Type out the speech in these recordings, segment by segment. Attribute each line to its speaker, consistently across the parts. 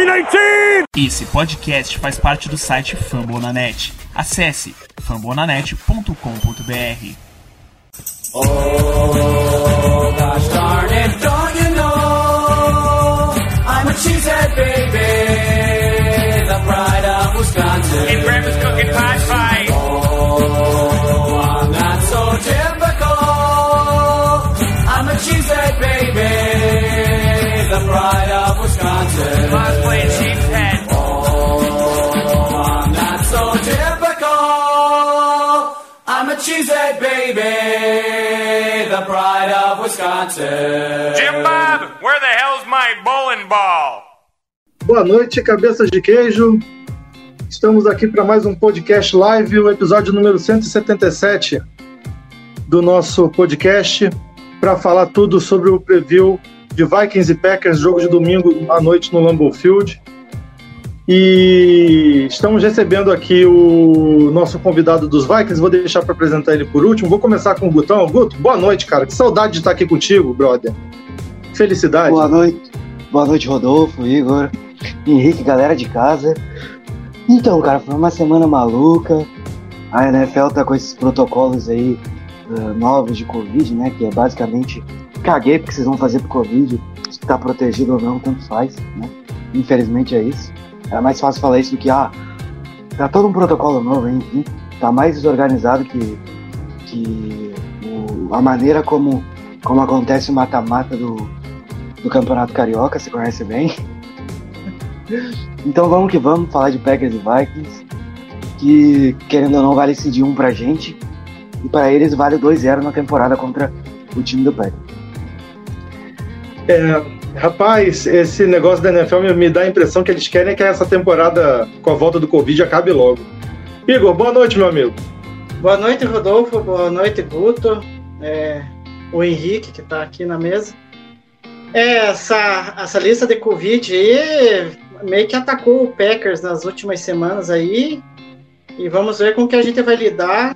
Speaker 1: 319!
Speaker 2: Esse podcast faz parte do site Fambonanet. Acesse fambonanet.com.br.
Speaker 3: Oh, gosh darn it, don't you know? I'm a cheesehead baby, the pride of Wisconsin.
Speaker 1: And Grandma's cooking pie.
Speaker 3: Baby, the pride of Wisconsin.
Speaker 1: Jim Bob, where the hell's my bowling ball?
Speaker 4: Boa noite, cabeças de queijo. Estamos aqui para mais um podcast live, o episódio número 177 do nosso podcast, para falar tudo sobre o preview de Vikings e Packers, jogo de domingo à noite no Lambeau Field. E estamos recebendo aqui o nosso convidado dos Vikings, vou deixar para apresentar ele por último. Vou começar com o Gutão. Guto, boa noite, cara. Que saudade de estar aqui contigo, brother. Felicidade.
Speaker 5: Boa noite. Boa noite, Rodolfo, Igor, Henrique, galera de casa. Então, cara, foi uma semana maluca. A NFL tá com esses protocolos aí uh, novos de Covid, né? Que é basicamente caguei porque vocês vão fazer pro Covid. Se tá protegido ou não, tanto faz, né? Infelizmente é isso. É mais fácil falar isso do que, ah, tá todo um protocolo novo, enfim. Tá mais desorganizado que, que o- a maneira como, como acontece o mata-mata do, do Campeonato Carioca, você conhece bem. Então vamos que vamos falar de Packers e Vikings, que querendo ou não vale esse de 1 pra gente, e pra eles vale 2-0 na temporada contra o time do Packers.
Speaker 4: É, rapaz, esse negócio da NFL me, dá a impressão que eles querem que essa temporada, com a volta do Covid, acabe logo. Igor, boa noite, meu amigo.
Speaker 6: Boa noite, Rodolfo. Boa noite, Guto. É, o Henrique, que está aqui na mesa. É, essa, essa lista de Covid aí meio que atacou o Packers nas últimas semanas aí. E vamos ver como que a gente vai lidar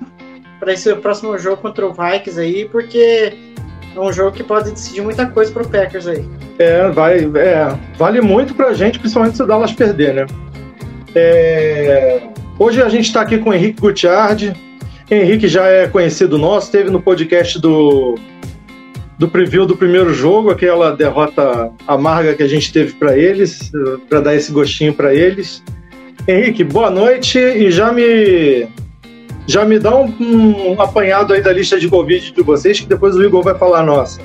Speaker 6: para esse próximo jogo contra o Vikings aí, porque é um jogo que pode decidir muita coisa para o Packers aí.
Speaker 4: É, vai, é, vale muito pra gente, principalmente se o Dallas perder, né? É, hoje a gente está aqui com o Henrique Gutiardi. Henrique já é conhecido nosso, esteve no podcast do, do preview do primeiro jogo, aquela derrota amarga que a gente teve para eles, para dar esse gostinho para eles. Henrique, boa noite e já me já me dá um, um apanhado aí da lista de Covid de vocês, que depois o Igor vai falar nossa.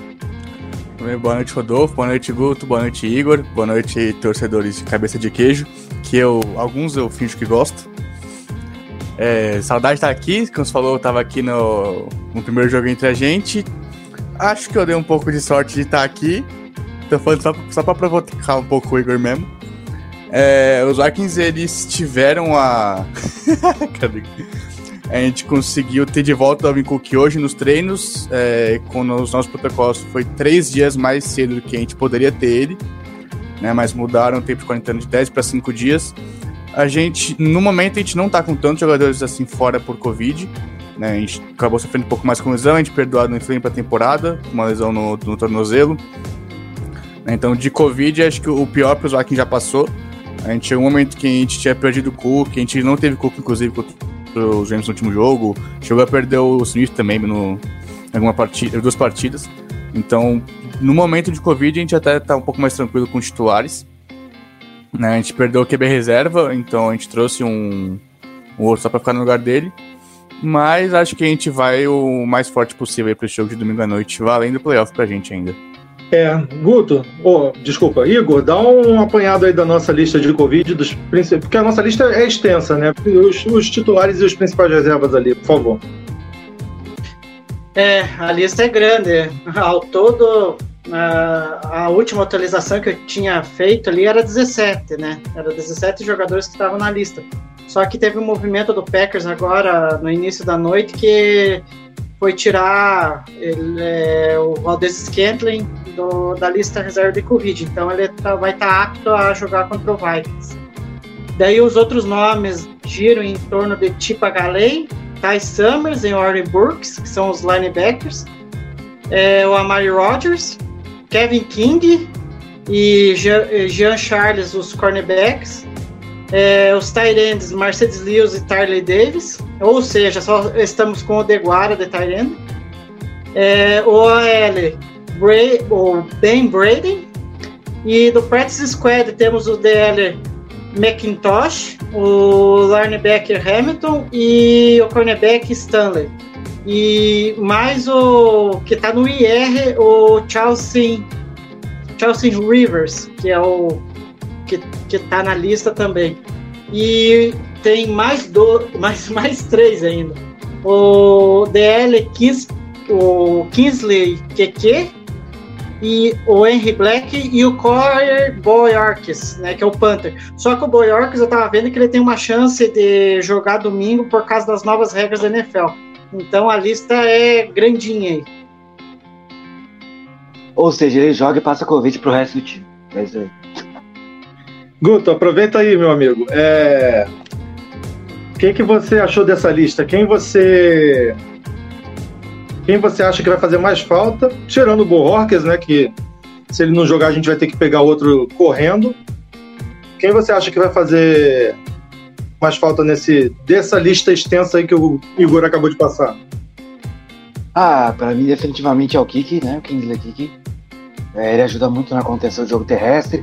Speaker 7: Boa noite, Rodolfo. Boa noite, Guto. Boa noite, Igor. Boa noite, torcedores de cabeça de queijo, que eu, alguns eu finjo que gosto. É, saudade de estar aqui. Como você falou, eu estava aqui no, no primeiro jogo entre a gente. Acho que eu dei um pouco de sorte de estar aqui. Tô falando só, só para provocar um pouco o Igor mesmo. É, os Vikings, eles tiveram a. Cadê? A gente conseguiu ter de volta o Dalvin Cook hoje nos treinos, é, com os nossos protocolos. Foi três dias mais cedo do que a gente poderia ter ele, né? Mas mudaram o tempo de quarentena de 10 para 5 dias. A gente, no momento, a gente não tá com tantos jogadores assim fora por Covid. Né? A gente acabou sofrendo um pouco mais com lesão, a gente perdoado no inflame pra temporada, uma lesão no, no tornozelo. Então, de Covid, acho que o pior para os Vikings já passou. A gente chegou um momento que a gente tinha perdido o Cook, a gente não teve Cook, inclusive, contra os James no último jogo. Chegou a perder o Smith também no, em alguma partida, duas partidas. Então, no momento de Covid, a gente até tá um pouco mais tranquilo com os titulares. Né? A gente perdeu o QB reserva, então a gente trouxe um, um outro só para ficar no lugar dele. Mas acho que a gente vai o mais forte possível para esse jogo de domingo à noite, valendo o playoff pra gente ainda.
Speaker 4: É, Guto, oh, desculpa, Igor, dá um apanhado aí da nossa lista de Covid, dos principais, porque a nossa lista é extensa, né? Os, os titulares e os principais reservas ali, por favor.
Speaker 6: É, a lista é grande. Ao todo, a, a última atualização que eu tinha feito ali era 17, né? Era 17 jogadores que estavam na lista. Só que teve um movimento do Packers agora, no início da noite, que foi tirar ele, é, o Valdez Scantling do, da lista reserva de Covid. Então ele tá, vai estar tá apto a jogar contra o Vikings. Daí os outros nomes giram em torno de Tipa Galei, Ty Summers e Warren Burks, que são os linebackers. É, o Amari Rogers, Kevin King, e Jean, Jean Charles, os cornerbacks. É, os ends Mercedes Lewis e Tarley Davis, ou seja, só estamos com o Deguara de end. É, o OL, Bray, o Ben Brady. E do practice squad temos o DL McIntosh, o linebacker Hamilton e o cornerback Stanley. E mais o que está no IR, o Chelsea, Chelsea Rivers, que é o que, que tá na lista também. E tem mais, do, mais, mais três ainda. O DL Kins, o Kingsley Keke e o Henry Black e o Corey Boyorks, né, que é o Panther. Só que o Boyorks eu tava vendo que ele tem uma chance de jogar domingo por causa das novas regras da NFL. Então a lista é grandinha aí.
Speaker 5: Ou seja, ele joga e passa convite pro resto do time. É isso aí.
Speaker 4: Guto, aproveita aí, meu amigo. É... O que, que você achou dessa lista? Quem você. Quem você acha que vai fazer mais falta? Tirando o Bohorques, né? Que se ele não jogar, a gente vai ter que pegar outro correndo. Quem você acha que vai fazer mais falta nesse dessa lista extensa aí que o Igor acabou de passar?
Speaker 5: Ah, pra mim definitivamente é o Kiki, né? O Kingsley Kiki. É, ele ajuda muito na contenção do jogo terrestre.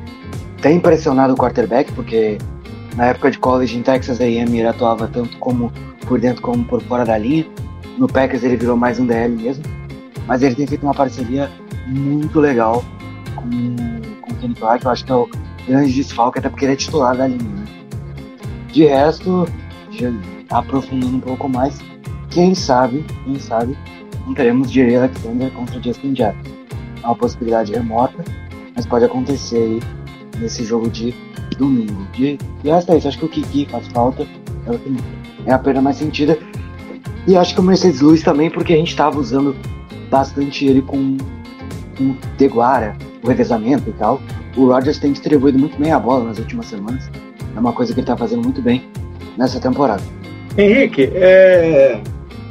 Speaker 5: Tem pressionado o quarterback, porque na época de college em Texas A&M ele atuava tanto como por dentro como por fora da linha. No Packers ele virou mais um DL mesmo. Mas ele tem feito uma parceria muito legal com, com o Kenny Clark. Eu acho que é o grande desfalque, até porque ele é titular da linha. Né? De resto, já aprofundando um pouco mais, quem sabe, quem sabe, não teremos Jerry Alexander contra Justin Jefferson. É uma possibilidade remota, mas pode acontecer aí nesse jogo de domingo. De, e é isso, acho que o Kiki faz falta, é, a perda mais sentida. E acho que o Mercedes Lewis também, porque a gente estava usando bastante ele com, com o Deguara, o revezamento e tal. O Rodgers tem distribuído muito bem a bola nas últimas semanas. É uma coisa que ele está fazendo muito bem nessa temporada.
Speaker 4: Henrique, é,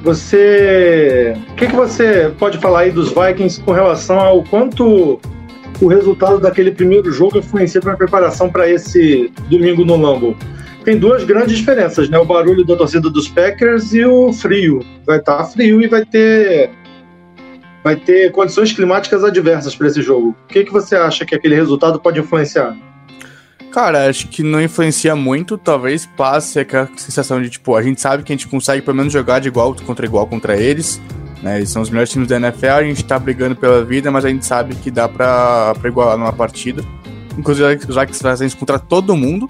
Speaker 4: você. O que, que você pode falar aí dos Vikings com relação ao quanto o resultado daquele primeiro jogo influencia a preparação para esse domingo no Lambo? Tem duas grandes diferenças, né? O barulho da torcida dos Packers e o frio. Vai estar tá frio e vai ter vai ter condições climáticas adversas para esse jogo. O que, que você acha que aquele resultado pode influenciar?
Speaker 7: Cara, acho que não influencia muito, talvez passe aquela sensação de, tipo, a gente sabe que a gente consegue pelo menos jogar de igual contra igual contra eles, né? Eles são os melhores times da NFL, a gente tá brigando pela vida, mas a gente sabe que dá pra, pra igualar numa partida. Inclusive, já que fazem isso contra todo mundo,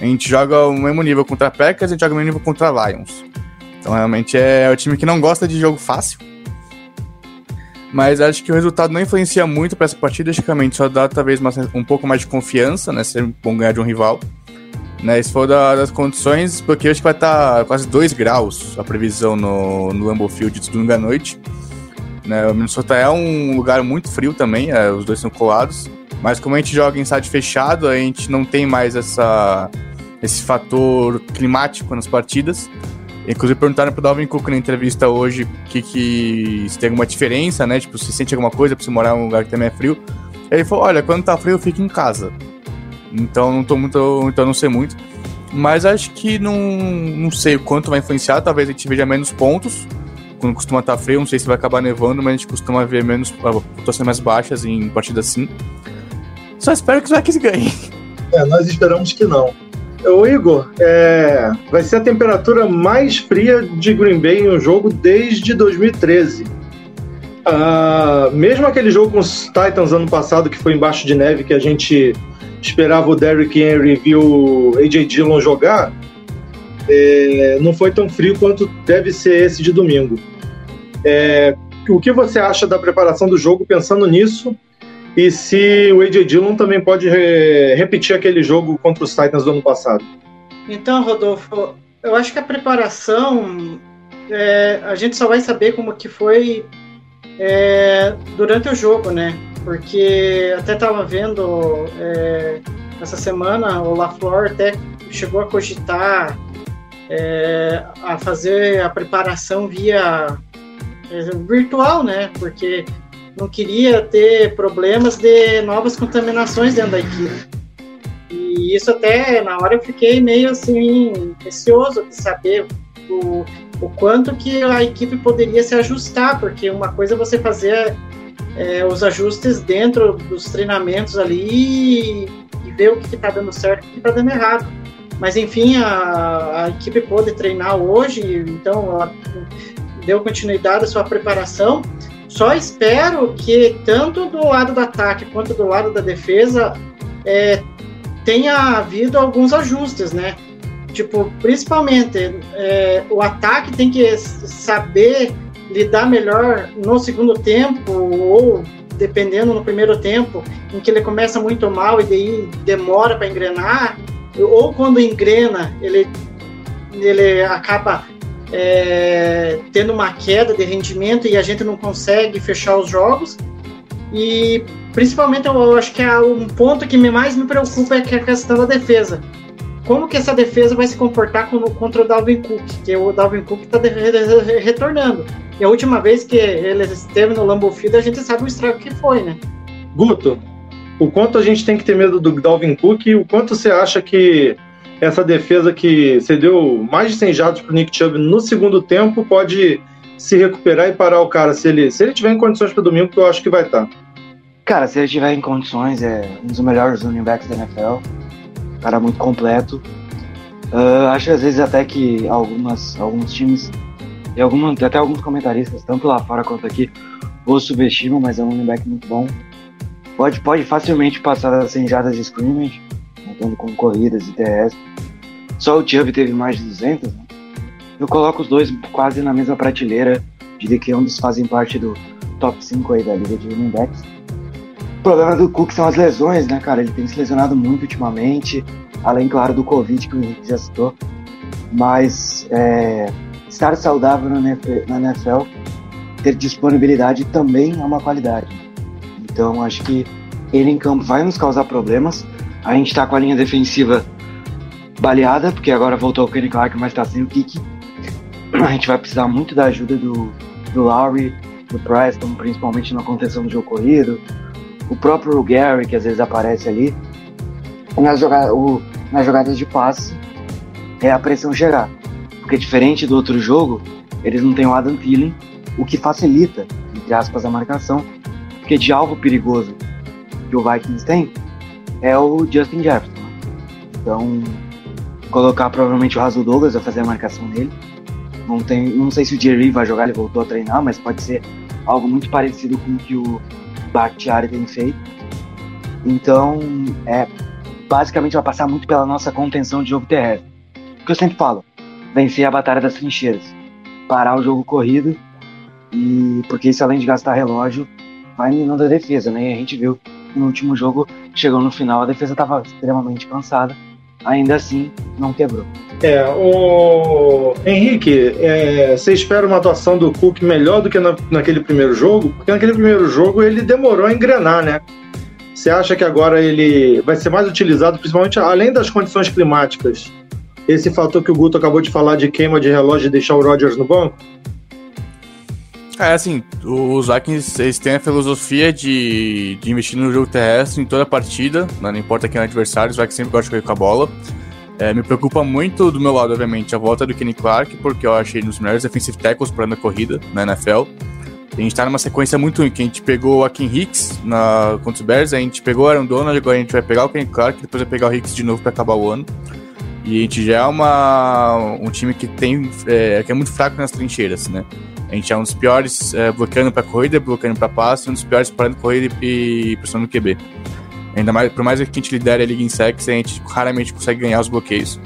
Speaker 7: a gente joga o mesmo nível contra Packers, a gente joga o mesmo nível contra Lions. Então, realmente, é o time que não gosta de jogo fácil, mas acho que o resultado não influencia muito para essa partida, logicamente só dá talvez um pouco mais de confiança, né? Ser bom ganhar de um rival. Né, se for da, das condições, porque hoje vai estar tá quase 2 graus a previsão no, no Lambeau Field de domingo à noite. Né, o Minnesota é um lugar muito frio também, é, os dois são colados. Mas como a gente joga em site fechado, a gente não tem mais essa, esse fator climático nas partidas. Inclusive perguntaram pro Dalvin Cook na entrevista hoje que, que se tem alguma diferença, né? Tipo, se sente alguma coisa pra você morar em um lugar que também é frio. Ele falou, olha, quando tá frio fico em casa. Então não tô muito. Então não sei muito. Mas acho que não, não sei o quanto vai influenciar. Talvez a gente veja menos pontos. Quando costuma estar tá frio, não sei se vai acabar nevando, mas a gente costuma ver menos pontuações mais baixas em partidas assim. Só espero que os Vikings ganhem.
Speaker 4: É, nós esperamos que não. O Igor, é, vai ser a temperatura mais fria de Green Bay em um jogo desde 2013. Ah, mesmo aquele jogo com os Titans ano passado, que foi embaixo de neve, que a gente esperava o Derrick Henry e o AJ Dillon jogar, é, não foi tão frio quanto deve ser esse de domingo. É, o que você acha da preparação do jogo pensando nisso? E se o AJ Dillon também pode re repetir aquele jogo contra os Titans do ano passado.
Speaker 6: Então, Rodolfo, eu acho que a preparação é, a gente só vai saber como que foi é, durante o jogo, né? Porque até estava vendo é, essa semana o LaFleur até chegou a cogitar é, a fazer a preparação via é, virtual, né? Porque não queria ter problemas de novas contaminações dentro da equipe. E isso até na hora eu fiquei meio assim receoso de saber o, o quanto que a equipe poderia se ajustar, porque uma coisa é você fazer é, os ajustes dentro dos treinamentos ali e, e ver o que está dando certo e o que está dando errado. Mas enfim, a, a, equipe pôde treinar hoje, então deu continuidade à sua preparação. Só espero que tanto do lado do ataque quanto do lado da defesa é, tenha havido alguns ajustes, né? Tipo, principalmente é, o ataque tem que saber lidar melhor no segundo tempo ou dependendo no primeiro tempo em que ele começa muito mal e daí demora para engrenar ou quando engrena ele ele acaba é, tendo uma queda de rendimento e a gente não consegue fechar os jogos. E principalmente eu acho que é um ponto que mais me preocupa é, a questão da defesa como que essa defesa vai se comportar contra o Dalvin Cook, que o Dalvin Cook está retornando. E a última vez que ele esteve no Lambeau Field, a gente sabe o estrago que foi, né?
Speaker 4: Guto, o quanto a gente tem que ter medo do Dalvin Cook e o quanto você acha que essa defesa que cedeu mais de 100 jardas para o Nick Chubb no segundo tempo pode se recuperar e parar o cara se ele, se ele tiver em condições para domingo, que eu acho que vai estar. Tá.
Speaker 5: Cara, se ele tiver em condições, é um dos melhores running backs da NFL cara muito completo. Uh, acho às vezes até que algumas, alguns times e algumas, até alguns comentaristas, tanto lá fora quanto aqui, o subestimam, mas é um running back muito bom. Pode, pode facilmente passar das 100 jardas de scrimmage, contando com corridas e TS. Só o Chubb teve mais de 200, né? Eu coloco os dois quase na mesma prateleira, diria que ambos fazem parte do top 5 aí da liga de running backs problema do Cook são as lesões, né, cara? Ele tem se lesionado muito ultimamente, além, claro, do Covid que o Henrique já citou. Mas é, estar saudável na NFL, ter disponibilidade também é uma qualidade. Então, acho que ele em campo vai nos causar problemas. A gente está com a linha defensiva baleada, porque agora voltou o Kenny Clark, mas está sem o Kiki. A gente vai precisar muito da ajuda do, do Lowry, do Preston, principalmente na contenção do jogo corrido, o próprio Gary, que às vezes aparece ali, nas, jogadas de passe, é a pressão chegar. Porque diferente do outro jogo, eles não têm o Adam Thielen, o que facilita, entre aspas, a marcação. Porque de alvo perigoso que o Vikings tem é o Justin Jefferson. Então, colocar provavelmente o Rasul Douglas a fazer a marcação nele. Não, tem, não sei se o Jerry vai jogar, ele voltou a treinar, mas pode ser algo muito parecido com o que o Bakhtiari tem feito. Então, é, basicamente vai passar muito pela nossa contenção de jogo terrestre. O que eu sempre falo, vencer a batalha das trincheiras, parar o jogo corrido, e porque isso além de gastar relógio, vai minando a defesa, né? E a gente viu no último jogo, chegou no final, a defesa estava extremamente cansada, ainda assim não quebrou.
Speaker 4: É, o Henrique, é, você espera uma atuação do Cook melhor do que na, naquele primeiro jogo? Porque naquele primeiro jogo ele demorou a engrenar, né? Você acha que agora ele vai ser mais utilizado, principalmente além das condições climáticas? Esse fator que o Guto acabou de falar de queima de relógio e deixar o Rodgers no banco?
Speaker 7: É, assim, os Vikings eles têm a filosofia de, de investir no jogo terrestre em toda a partida, né? não importa quem é o adversário, os Vikings sempre gostam de correr com a bola. É, me preocupa muito do meu lado, obviamente, a volta do Kenny Clark, porque eu achei nos melhores defensive tackles para a corrida na NFL. A gente tá numa sequência muito ruim, que a gente pegou a Kim Hicks na, contra os Bears, a gente pegou o Aaron Donald, agora a gente vai pegar o Kenny Clark, depois vai pegar o Hicks de novo para acabar o ano. E a gente já é uma, um time que tem é, que é muito fraco nas trincheiras, né? A gente é um dos piores é, bloqueando para corrida, bloqueando para passe, um dos piores parando corrida e pressionando no QB. Ainda mais, por mais que a gente lidere a liga em sacks, a gente raramente consegue ganhar os bloqueios.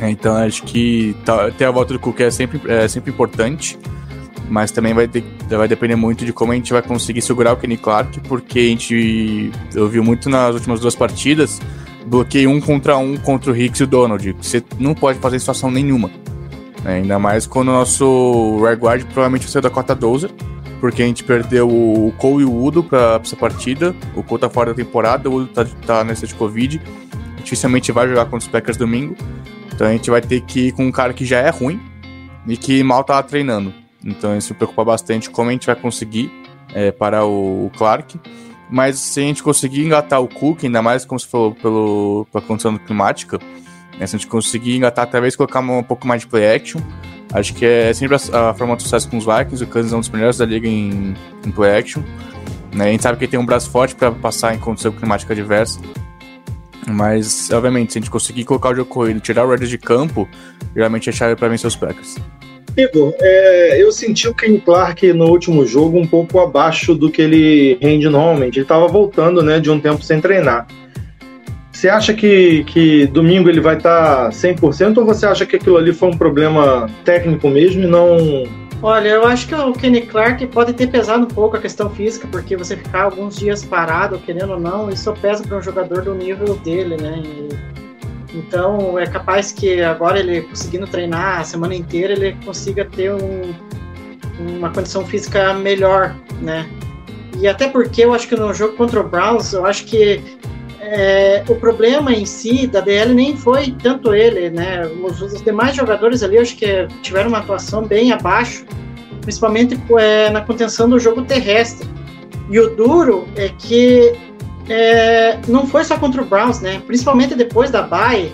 Speaker 7: É, então acho que tá, ter a volta do Cook é sempre, é sempre importante, mas também vai, ter, vai depender muito de como a gente vai conseguir segurar o Kenny Clark, porque a gente ouviu muito nas últimas duas partidas, bloqueio um contra um contra o Hicks e o Donald. Você não pode fazer situação nenhuma. É, ainda mais quando o nosso rear guard provavelmente vai ser da cota Dozer, porque a gente perdeu o Cole e o Udo pra, essa partida. O Cole tá fora da temporada, o Udo tá, tá nessa de Covid. Dificilmente vai jogar contra os Packers domingo. Então a gente vai ter que ir com um cara que já é ruim e que mal tá treinando. Então isso preocupa bastante como a gente vai conseguir é, para o, o Clark. Mas se a gente conseguir engatar o Cook, ainda mais como você falou, pelo, pela condição climática, né, se a gente conseguir engatar, talvez colocar um, pouco mais de play action, acho que é sempre a, a forma de sucesso com os Vikings. O Kansas é um dos melhores da liga em, em play action. Né, a gente sabe que ele tem um braço forte para passar em condição climática adversa. Mas, obviamente, se a gente conseguir colocar o jogo corrido tirar o Raiders de campo, geralmente é chave para vencer os Packers.
Speaker 4: Igor, é, eu senti o Ken Clark no último jogo um pouco abaixo do que ele rende normalmente. Ele estava voltando né, de um tempo sem treinar. Você acha que, que domingo ele vai estar tá 100% ou você acha que aquilo ali foi um problema técnico mesmo e não.
Speaker 6: Olha, eu acho que o Kenny Clark pode ter pesado um pouco a questão física, porque você ficar alguns dias parado, querendo ou não, isso pesa para um jogador do nível dele, né? E então é capaz que agora ele conseguindo treinar a semana inteira, ele consiga ter um, uma condição física melhor, né? E até porque eu acho que no jogo contra o Browns, eu acho que é, o problema em si da DL nem foi tanto ele, né? Os, os, demais jogadores ali, acho que tiveram uma atuação bem abaixo, principalmente é, na contenção do jogo terrestre. E o duro é que é, não foi só contra o Browns, né? Principalmente depois da bye,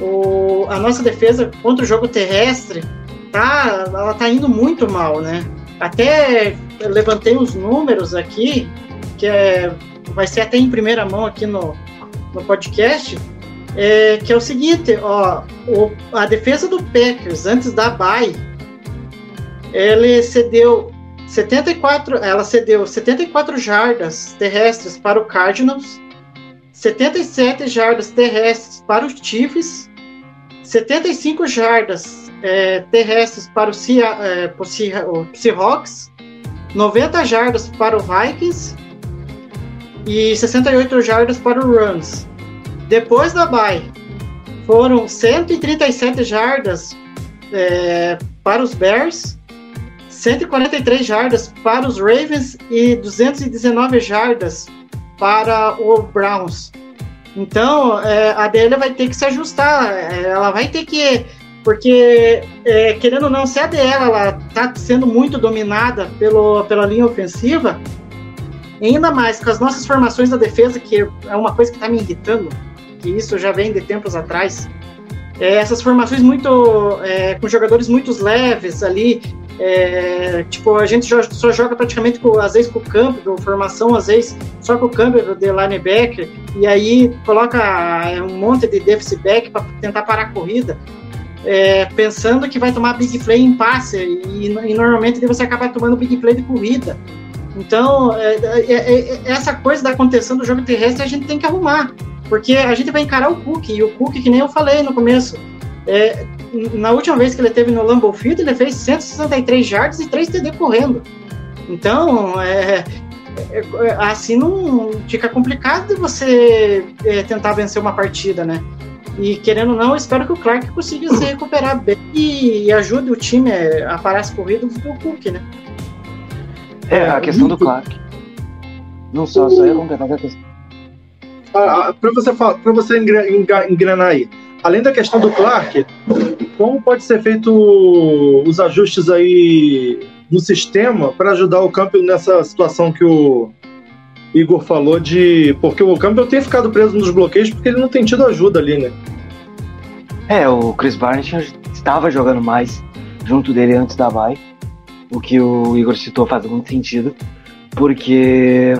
Speaker 6: o, a nossa defesa contra o jogo terrestre tá, ela tá indo muito mal, né? Até levantei os números aqui, que é, vai ser até em primeira mão aqui no, no podcast, é, que é o seguinte, ó, o, a defesa do Packers antes da bye, ele cedeu 74, ela cedeu 74 jardas terrestres para o Cardinals, 77 jardas terrestres para os Chiefs, 75 jardas é, terrestres para o, Cia, é, o Seahawks, 90 jardas para o Vikings e 68 jardas para o Rams. Depois da bye, foram 137 jardas é, para os Bears, 143 jardas para os Ravens e 219 jardas para o Browns. Então, é, a DL vai ter que se ajustar, é, ela vai ter que. Porque, é, querendo ou não, se a DL está sendo muito dominada pelo, pela linha ofensiva, ainda mais com as nossas formações da defesa, que é uma coisa que está me irritando, que isso já vem de tempos atrás. É, essas formações muito é, com jogadores muito leves ali, é, tipo, a gente só joga praticamente com, às vezes com o Campbell, formação, às vezes só com o Campbell de linebacker, e aí coloca é, um monte de deficit back para tentar parar a corrida, é, pensando que vai tomar big play em passe, e, e normalmente você acaba tomando big play de corrida. Então, é, é, é, essa coisa da contenção do jogo terrestre a gente tem que arrumar, porque a gente vai encarar o Cook, e o Cook, que nem eu falei no começo, é, na última vez que ele teve no Lambeau Field, ele fez 163 jardas e 3 TD correndo. Então, é, é, é, assim não fica complicado você é, tentar vencer uma partida, né? E querendo ou não, espero que o Clark consiga se recuperar bem e, e ajude o time a parar as corridas do Cook, né?
Speaker 5: É, a questão do Clark. Não só, só ia completar a questão.
Speaker 4: Ah, ah para você, pra você engrenar aí, além da questão do Clark, como pode ser feito os ajustes aí no sistema para ajudar o Campbell nessa situação que o Igor falou de. Porque o Campbell tem ficado preso nos bloqueios porque ele não tem tido ajuda ali, né?
Speaker 5: É, o Chris Barnes estava jogando mais junto dele antes da vai. O que o Igor citou faz muito sentido. Porque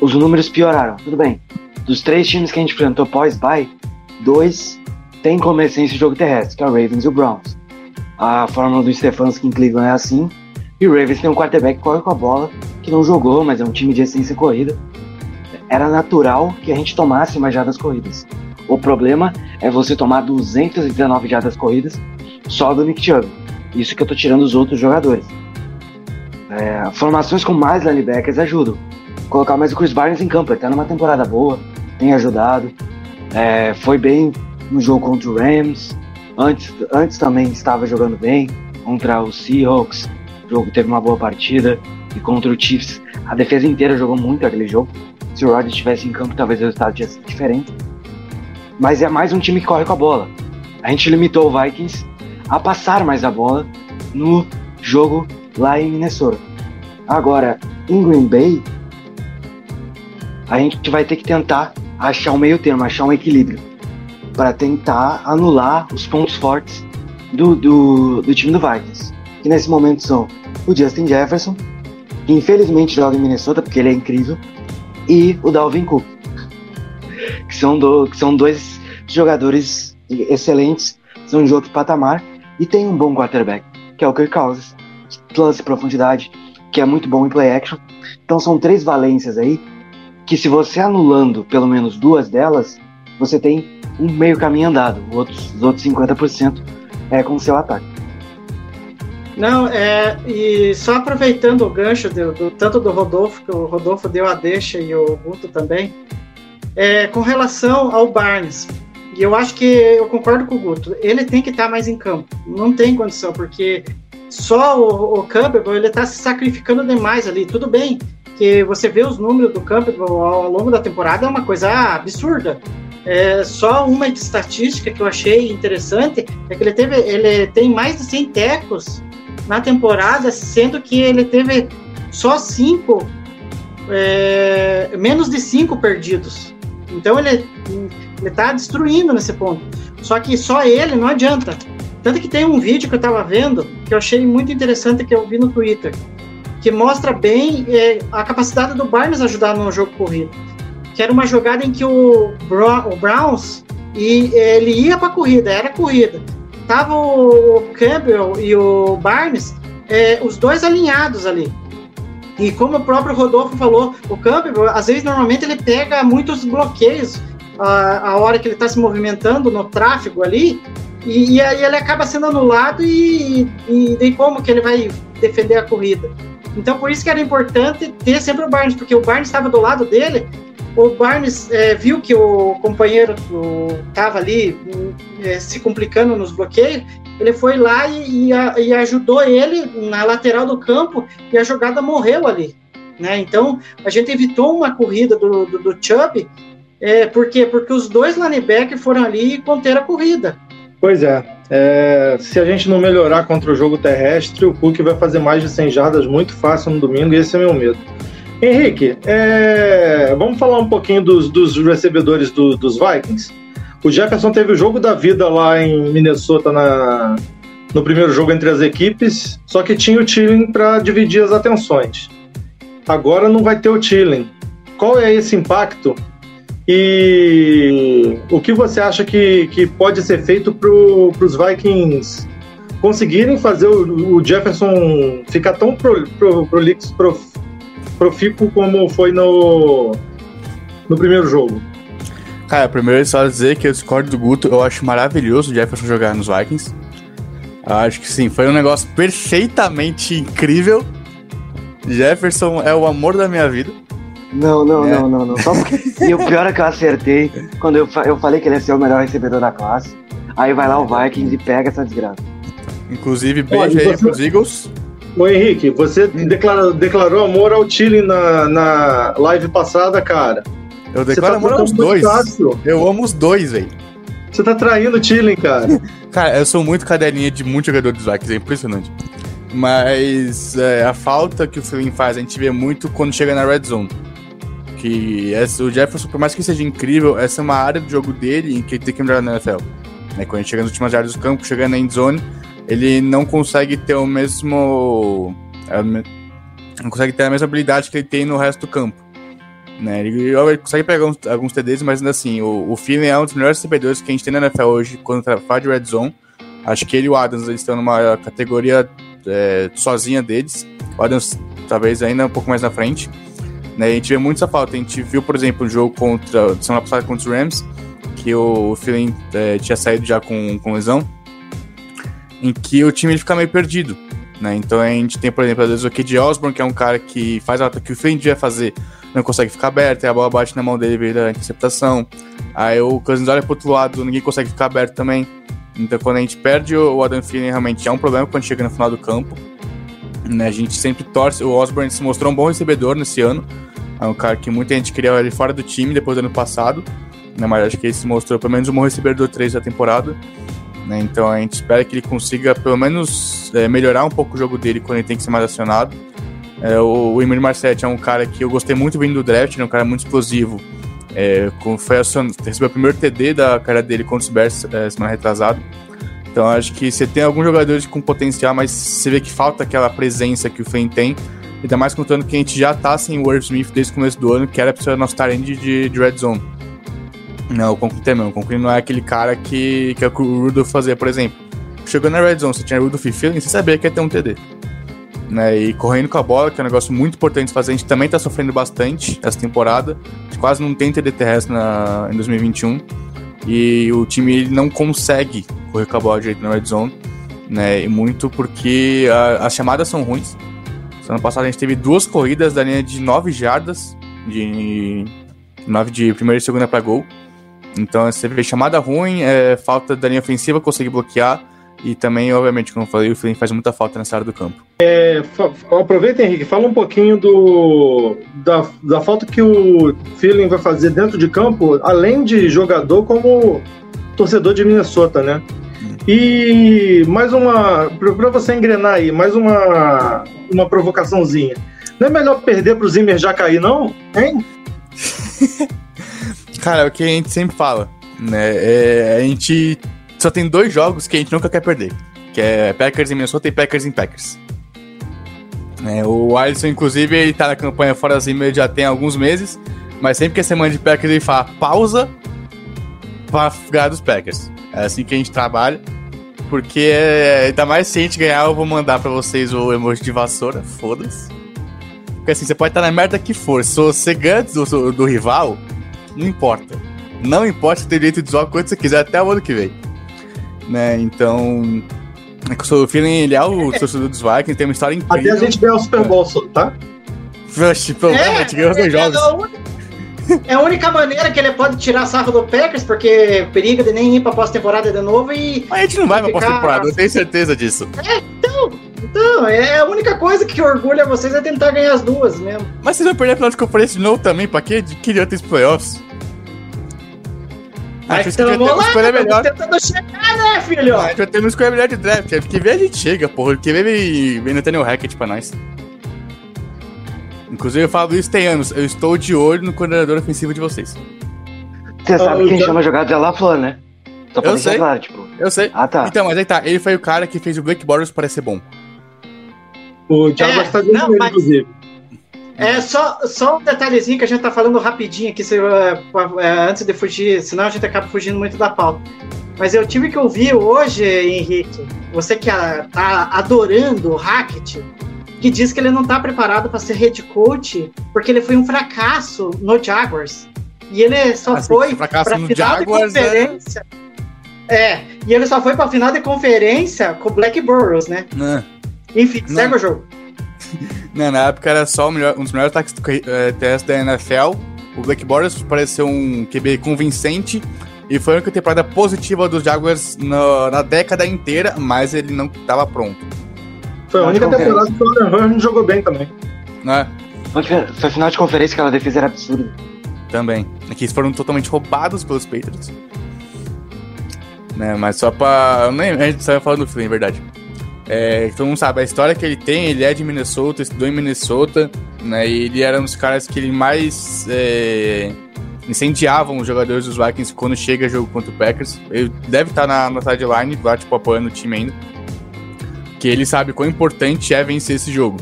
Speaker 5: os números pioraram. Tudo bem. Dos três times que a gente enfrentou pós-bye, dois tem como essência o jogo terrestre, que é o Ravens e o Browns. A fórmula do Stefanski em Cleveland é assim. E o Ravens tem um quarterback que corre com a bola, que não jogou, mas é um time de essência corrida. Era natural que a gente tomasse mais jardas corridas. O problema é você tomar 219 jardas corridas só do Nick Chubb. Isso que eu tô tirando os outros jogadores. É, formações com mais linebackers ajudam. Colocar mais o Chris Barnes em campo, ele tá numa temporada boa, tem ajudado. É, foi bem no jogo contra o Rams. Antes, antes também estava jogando bem contra o Seahawks. O jogo teve uma boa partida. E contra o Chiefs, a defesa inteira jogou muito aquele jogo. Se o Rodgers estivesse em campo, talvez o resultado tivesse sido diferente. Mas é mais um time que corre com a bola. A gente limitou o Vikings a passar mais a bola no jogo lá em Minnesota. Agora, em Green Bay, a gente vai ter que tentar achar um meio termo, achar um equilíbrio para tentar anular os pontos fortes do, do, do time do Vikings. Que nesse momento são o Justin Jefferson, que infelizmente joga em Minnesota porque ele é incrível, e o Dalvin Cook, que são, do, que são dois jogadores excelentes, são de outro patamar e tem um bom quarterback, que é o Kirk Cousins, plus profundidade, que é muito bom em play action. Então são três valências aí que se você anulando pelo menos duas delas, você tem um meio caminho andado, os outros, os outros 50% é com o seu ataque.
Speaker 6: Não, é, e só aproveitando o gancho do, do- tanto do Rodolfo, que o Rodolfo deu a deixa e o Guto também, é, com relação ao Barnes, eu acho que eu concordo com o Guto, ele tem que estar mais em campo, não tem condição, porque só o, o Campbell, ele está se sacrificando demais ali, tudo bem que você vê os números do Campbell ao longo da temporada, é uma coisa absurda, é, só uma estatística que eu achei interessante é que ele teve, ele tem mais de 100 tecos na temporada, sendo que ele teve só cinco, é, menos de cinco perdidos. Então ele ele tá destruindo nesse ponto. Só que só ele não adianta. Tanto que tem um vídeo que eu tava vendo que eu achei muito interessante que eu vi no Twitter, que mostra bem é, a capacidade do Barnes ajudar no jogo corrido. Que era uma jogada em que o, o Browns e ele ia para corrida, era corrida. Tava o Campbell e o Barnes, é, os dois alinhados ali. E como o próprio Rodolfo falou, o Campbell, às vezes, normalmente ele pega muitos bloqueios a, a hora que ele está se movimentando no tráfego ali, e, e aí ele acaba sendo anulado e, e daí como que ele vai defender a corrida? Então por isso que era importante ter sempre o Barnes, porque o Barnes estava do lado dele, o Barnes é, viu que o companheiro estava ali é, se complicando nos bloqueios, ele foi lá e, e e ajudou ele na lateral do campo e a jogada morreu ali. Né? Então a gente evitou uma corrida do, do, do Chubb, é, por quê? Porque os dois linebackers foram ali e conteram a corrida.
Speaker 4: Pois é. É, Se a gente não melhorar contra o jogo terrestre, o Cook vai fazer mais de 100 jardas muito fácil no domingo, e esse é meu medo. Henrique, é, vamos falar um pouquinho dos, dos recebedores do- dos Vikings. O Jefferson teve o jogo da vida lá em Minnesota na- no primeiro jogo entre as equipes, só que tinha o Tilling para dividir as atenções. Agora não vai ter o Tilling. Qual é esse impacto e o que você acha que, que pode ser feito para os Vikings conseguirem fazer o, o Jefferson ficar tão pro, pro, prolixo, prof, profícuo como foi no, no primeiro jogo?
Speaker 7: Cara, primeiro é só dizer que eu discordo do Guto. Eu acho maravilhoso o Jefferson jogar nos Vikings. Eu acho que sim, foi um negócio perfeitamente incrível. Jefferson é o amor da minha vida.
Speaker 5: Não, não,
Speaker 7: É.
Speaker 5: não, não, não. Só porque... E o pior é que eu acertei quando eu, fa- eu falei que ele ia ser o melhor recebedor da classe. Aí vai lá o Vikings e pega essa desgraça.
Speaker 7: Inclusive,
Speaker 4: Olha,
Speaker 7: beijo aí
Speaker 4: você-
Speaker 7: pros Eagles.
Speaker 4: Ô Henrique, você declarou, declarou amor ao Tilling na, na live passada, cara.
Speaker 7: Eu
Speaker 4: Você
Speaker 7: declaro
Speaker 4: tá
Speaker 7: amor aos dois.
Speaker 4: fácil.
Speaker 7: Eu amo os dois, velho.
Speaker 4: Você tá traindo o Tilling, cara.
Speaker 7: Cara, eu sou muito cadelinha de muito jogador dos Vikings, é impressionante. Mas é, a falta que o Flynn faz, a gente vê muito quando chega na Red Zone. Que essa, o Jefferson, por mais que seja incrível, essa é uma área do jogo dele em que ele tem que melhorar na NFL. Né, quando gente chega nas últimas áreas do campo, chegando na end zone, ele não consegue ter o mesmo. Não consegue ter a mesma habilidade que ele tem no resto do campo. Né? Ele, ele consegue pegar uns- alguns TDs, mas ainda assim, o, o é um dos melhores recebedores que a gente tem na NFL hoje quando fala de Red Zone. Acho que ele e o Adams eles estão numa categoria é, sozinha deles. O Adams talvez ainda um pouco mais na frente. Né? A gente vê muito essa falta. A gente viu, por exemplo, o jogo contra semana passada contra os Rams, que o, Philly é, tinha saído já com, com lesão, em que o time ele fica meio perdido. Né? Então a gente tem, por exemplo, às vezes o Kid Osborne, que é um cara que faz a que o Philly devia fazer, não consegue ficar aberto, aí a bola bate na mão dele vira interceptação. Aí o Cousins olha pro outro lado, ninguém consegue ficar aberto também. Então quando a gente perde o o Adam Thielen, realmente é um problema quando chega no final do campo. Né, a gente sempre torce. O Osborne se mostrou um bom recebedor nesse ano. É um cara que muita gente queria ele fora do time depois do ano passado. Né, mas acho que ele se mostrou pelo menos um bom recebedor 3 da temporada. Né, então a gente espera que ele consiga pelo menos é, melhorar um pouco o jogo dele quando ele tem que ser mais acionado. É, o, o Emir é um cara que eu gostei muito vindo do draft, né, um cara muito explosivo. É, foi acion- recebeu o primeiro TD da cara dele contra os Bears é, semana retrasada. Então acho que você tem alguns jogadores com potencial, mas você vê que falta aquela presença que o Flynn tem. Ainda mais contando que a gente já tá sem o Irv Smith desde o começo do ano, que era pra ser o nosso talent de, de red zone. Não, o Conklin também. O Conklin não é aquele cara que, que é o Rudolph fazia, por exemplo. Chegou na red zone, você tinha Rudolph e Feeling, você sabia que ia ter um TD. Né, e correndo com a bola, que é um negócio muito importante de fazer, a gente também tá sofrendo bastante essa temporada. A gente quase não tem TD terrestre na, em 2021. E o time ele não consegue correr com a bola direito na red zone. Né, e muito porque a- as chamadas são ruins. Ano passado a gente teve duas corridas da linha de 9 jardas, de 9 de primeira e segunda para gol. Então você vê chamada ruim, é, falta da linha ofensiva conseguir bloquear. E também, obviamente, como eu falei, o Flynn faz muita falta nessa área do campo.
Speaker 4: É, aproveita, Henrique, fala um pouquinho do da, da falta que o Feeling vai fazer dentro de campo, além de jogador, como torcedor de Minnesota, né? E mais uma, para você engrenar aí, mais uma, uma provocaçãozinha. Não é melhor perder pro Zimmer já cair, não? Hein?
Speaker 7: Cara, é o que a gente sempre fala, né? É, a gente só tem dois jogos que a gente nunca quer perder. Que é Packers em Minnesota e Packers em Packers. É, o Alisson, inclusive, ele tá na campanha fora Zimmer já tem alguns meses. Mas sempre que é semana de Packers, ele fala pausa pra ganhar dos Packers. É assim que a gente trabalha. Porque, é, ainda mais se a gente ganhar, eu vou mandar pra vocês o emoji de vassoura. Foda-se. Porque assim, você pode estar na merda que for. Se você ganha do, do rival, não importa. Não importa você ter direito de zoar quanto você quiser até o ano que vem. Né? Então. É que o seu feeling ele é o torcedor dos Vikings, tem uma história
Speaker 4: Até
Speaker 7: incrível.
Speaker 4: a gente ganhar o Super Bowl, só, tá?
Speaker 7: Oxe, pelo menos a gente ganhou os dois
Speaker 6: é,
Speaker 7: jogos.
Speaker 6: a única- é a única maneira que ele pode tirar sarro do Packers, porque periga de nem ir pra pós-temporada de novo e.
Speaker 7: Mas a gente não vai pra
Speaker 6: ficar-
Speaker 7: pós-temporada, eu tenho certeza disso.
Speaker 6: Então, é a única coisa que orgulha vocês é tentar ganhar as duas mesmo.
Speaker 7: Mas vocês vão perder a final de conferência de novo também, pra quê? De que adianta os playoffs?
Speaker 6: Mas
Speaker 7: Acho que uma
Speaker 6: lá, estamos
Speaker 7: melhor.
Speaker 6: tentando chegar, né, filho?
Speaker 7: A gente vai ter uma escolha melhor de draft. É porque vem a gente chega, porra. Porque vem, vem Nathaniel Hackett pra nós. Inclusive, eu falo isso tem anos. Eu estou de olho no coordenador ofensivo de vocês.
Speaker 5: Você sabe quem chama jogada de LaFleur, né? Só pra
Speaker 7: Eu sei.
Speaker 5: claro, tipo.
Speaker 7: Eu sei.
Speaker 5: Ah, tá.
Speaker 7: Então, mas aí tá. Ele foi o cara que fez o Blake Bortles parecer bom.
Speaker 4: O Thiago
Speaker 6: É,
Speaker 4: está
Speaker 6: não, mas-
Speaker 4: inclusive.
Speaker 6: É só, só um detalhezinho que a gente tá falando rapidinho aqui, se, é, é, antes de fugir, senão a gente acaba fugindo muito da pauta. Mas eu tive que ouvir hoje, Henrique, você que ah, tá adorando o Hackett, que diz que ele não tá preparado para ser head coach porque ele foi um fracasso no Jaguars. E ele só
Speaker 7: Assim,
Speaker 6: foi
Speaker 7: no
Speaker 6: final
Speaker 7: Jaguars,
Speaker 6: de conferência. É, e ele só foi pra final de conferência com o Black Burrows, né?
Speaker 7: Não,
Speaker 6: Enfim,
Speaker 7: Não.
Speaker 6: segue o jogo.
Speaker 7: não, na época era só o melhor- um dos melhores ataques eh, terrestres da NFL. O Blake Bortles pareceu um QB convincente. E foi a única temporada positiva dos Jaguars na, na década inteira, mas ele não estava pronto.
Speaker 4: Foi a única temporada que o Hurns jogou bem também.
Speaker 7: Né?
Speaker 5: Foi foi final de conferência que ela defesa era absurda.
Speaker 7: Também. Aqui eles foram totalmente roubados pelos Patriots. Né, mas só pra. eu Nem, a gente só ia falando do Flynn, é verdade. É, todo mundo sabe, a história que ele tem, ele é de Minnesota, estudou em Minnesota, né? E ele era um dos caras que ele mais é, incendiavam os jogadores dos Vikings quando chega jogo contra o Packers. Ele deve estar na, na sideline, lá, tipo, apoiando o time ainda. Que ele sabe quão importante é vencer esse jogo.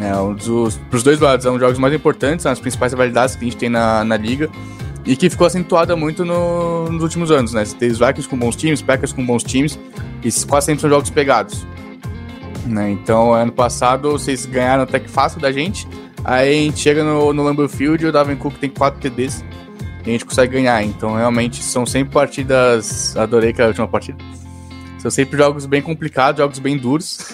Speaker 7: É, um dos, pros dois lados, são os jogos mais importantes, são as principais rivalidades que a gente tem na, na liga. E que ficou acentuada muito no- nos últimos anos, né? Você tem os Vikings com bons times, Packers com bons times, e quase sempre são jogos pegados. Né? Então, ano passado, vocês ganharam até que fácil da gente. Aí a gente chega no, no Lambeau Field o Davin Cook tem 4 TDs. E a gente consegue ganhar. Então, realmente, são sempre partidas. Adorei que era a última partida. São sempre jogos bem complicados, jogos bem duros.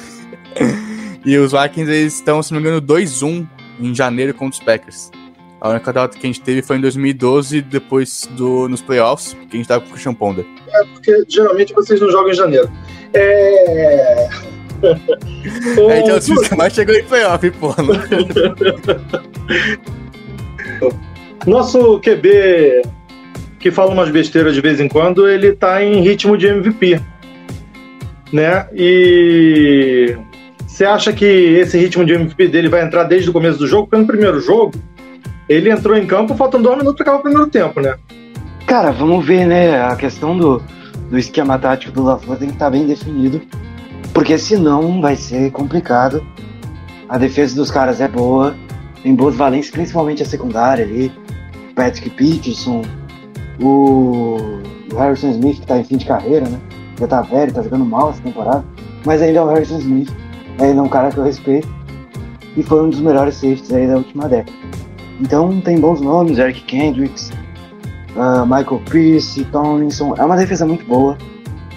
Speaker 7: e os Vikings eles estão, se não me engano, 2-1 em janeiro contra os Packers. A única derrota que a gente teve foi em 2012, depois do, nos playoffs, que a gente tava com o Christian Ponder.
Speaker 4: Porque geralmente vocês não jogam em janeiro. É.
Speaker 7: É, então, o time que mais chegou em playoff, pô.
Speaker 4: Nosso QB, que fala umas besteiras de vez em quando, ele tá em ritmo de MVP. Né? E Você acha que esse ritmo de MVP dele vai entrar desde o começo do jogo? Porque no primeiro jogo, ele entrou em campo faltando dois minutos para acabar o primeiro tempo, né?
Speaker 5: Cara, vamos ver, né? A questão do, do esquema tático do LaFleur tem que estar bem definido. Porque senão vai ser complicado. A defesa dos caras é boa. Tem boas valências, principalmente a secundária ali. Patrick Peterson, o, Harrison Smith, que tá em fim de carreira, né? Já tá velho, tá jogando mal essa temporada. Mas ainda é o Harrison Smith. Ainda é um cara que eu respeito. E foi um dos melhores safeties aí da última década. Então tem bons nomes, Eric Kendricks, uh, Michael Pierce, Tomlinson. É uma defesa muito boa.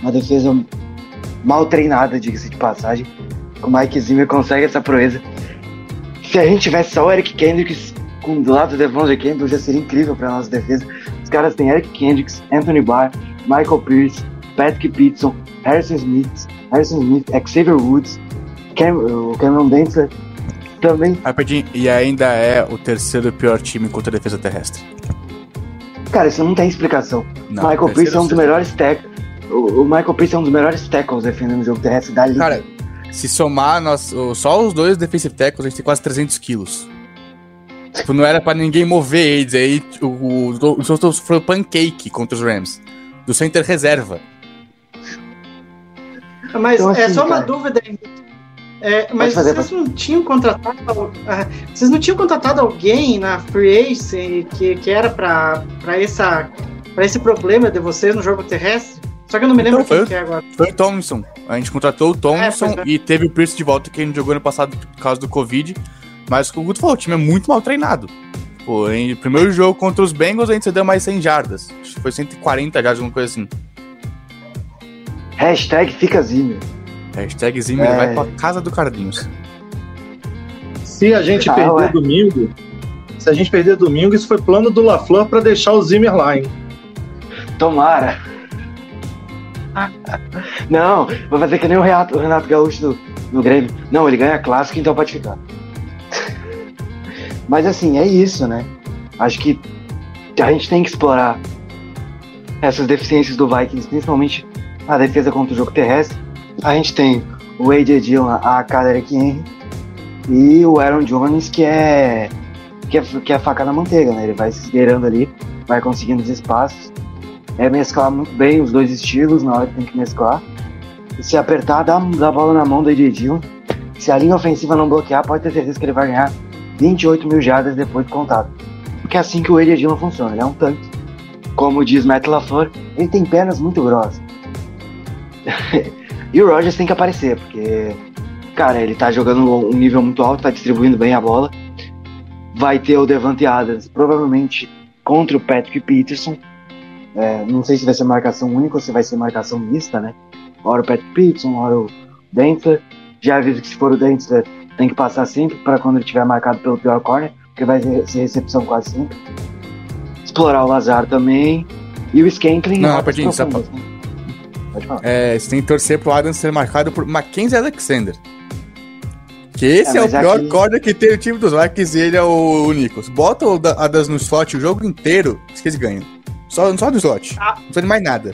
Speaker 5: Uma defesa mal treinada, diga-se de passagem. O Mike Zimmer consegue essa proeza. Se a gente tivesse só o Eric Kendricks com do lado do Devon Campbell, já seria incrível para nossa defesa. Os caras têm Eric Kendricks, Anthony Barr, Michael Pierce, Patrick Peterson, Harrison Smith, Harrison Smith, Xavier Woods, Cam Cameron Densler também.
Speaker 7: Rapidinho, e ainda é o terceiro pior time contra a defesa terrestre.
Speaker 5: Cara, isso não tem explicação.
Speaker 7: Não,
Speaker 5: Michael Pierce é um dos melhores tackles. O, o Michael Pierce é um dos melhores tackles defendendo o jogo terrestre da liga.
Speaker 7: Cara, se somar nós, o- só os dois defensive tackles, a gente tem quase 300 quilos. Tipo, não era pra ninguém mover eles. Aí o, o, o Santos foi pancake contra os Rams. Do center reserva.
Speaker 6: Mas
Speaker 5: Então,
Speaker 6: é
Speaker 5: assim,
Speaker 6: só uma
Speaker 5: cara.
Speaker 6: dúvida aí. É, mas
Speaker 5: fazer,
Speaker 6: vocês não tinham contratado. ah, Vocês não tinham contratado alguém na Free Agency que, que era pra, pra, essa, pra esse problema de vocês no jogo terrestre? Só que eu não me lembro
Speaker 7: Então, foi
Speaker 6: quem
Speaker 7: o-
Speaker 6: que é agora.
Speaker 7: Foi o Thompson. A gente contratou o Thompson
Speaker 6: É, é.
Speaker 7: e teve o Pierce de volta que gente jogou ano passado por causa do Covid. Mas o Guto falou, o time é muito mal treinado. Pô, em primeiro jogo contra os Bengals a gente deu mais 100 jardas. Acho que foi 140 jardas, alguma coisa assim.
Speaker 5: Hashtag fica Zimmer.
Speaker 7: Hashtag Zimmer
Speaker 5: É.
Speaker 7: vai pra casa do Carlinhos.
Speaker 4: Se a gente
Speaker 5: Ah,
Speaker 4: perder
Speaker 5: ué.
Speaker 4: domingo, se a gente perder domingo, isso foi plano do LaFleur para deixar o Zimmer lá, hein?
Speaker 5: Tomara. Não, vai fazer que nem o Renato, o Renato Gaúcho no, no Grêmio. Não, ele ganha clássico, então pode ficar. Mas assim, é isso, né? Acho que a gente tem que explorar essas deficiências do Vikings, principalmente a defesa contra o jogo terrestre. A gente tem o AJ Dillon, a Kaderick Henry e o Aaron Jones, que é, que é que é faca na manteiga, né? Ele vai se esgueirando ali, vai conseguindo os espaços é mesclar muito bem os dois estilos na hora que tem que mesclar. E se apertar, dá, dá a bola na mão do AJ Dillon. Se a linha ofensiva não bloquear, pode ter certeza que ele vai ganhar 28 mil jardas depois do contato. Porque é assim que o AJ Dillon funciona, ele é um tanque. Como diz Matt LaFleur, ele tem pernas muito grossas. e o Rogers tem que aparecer, porque, cara, ele tá jogando um nível muito alto, tá distribuindo bem a bola. Vai ter o Devante Adams, provavelmente contra o Patrick Peterson. É, não sei se vai ser marcação única ou se vai ser marcação mista, né? Hora o Patrick Peterson, hora o Dentler. Já aviso que se for o Dentler, tem que passar sempre para quando ele tiver marcado pelo pior corner, porque vai ser recepção quase sempre. Explorar o Lazar também. E o Skankling.
Speaker 7: Não, rapidinho, só
Speaker 5: né? Pode falar.
Speaker 7: É, você tem que torcer pro Adams ser marcado por Mackenzie Alexander. Que esse
Speaker 5: É,
Speaker 7: é, o pior
Speaker 5: aqui-
Speaker 7: corner que tem o time dos Vikings e ele é o, o Nikos. Bota o Da- Adams no slot o jogo inteiro, que eles ganham. Só, só do slot.
Speaker 6: Ah.
Speaker 7: Não precisa de mais nada.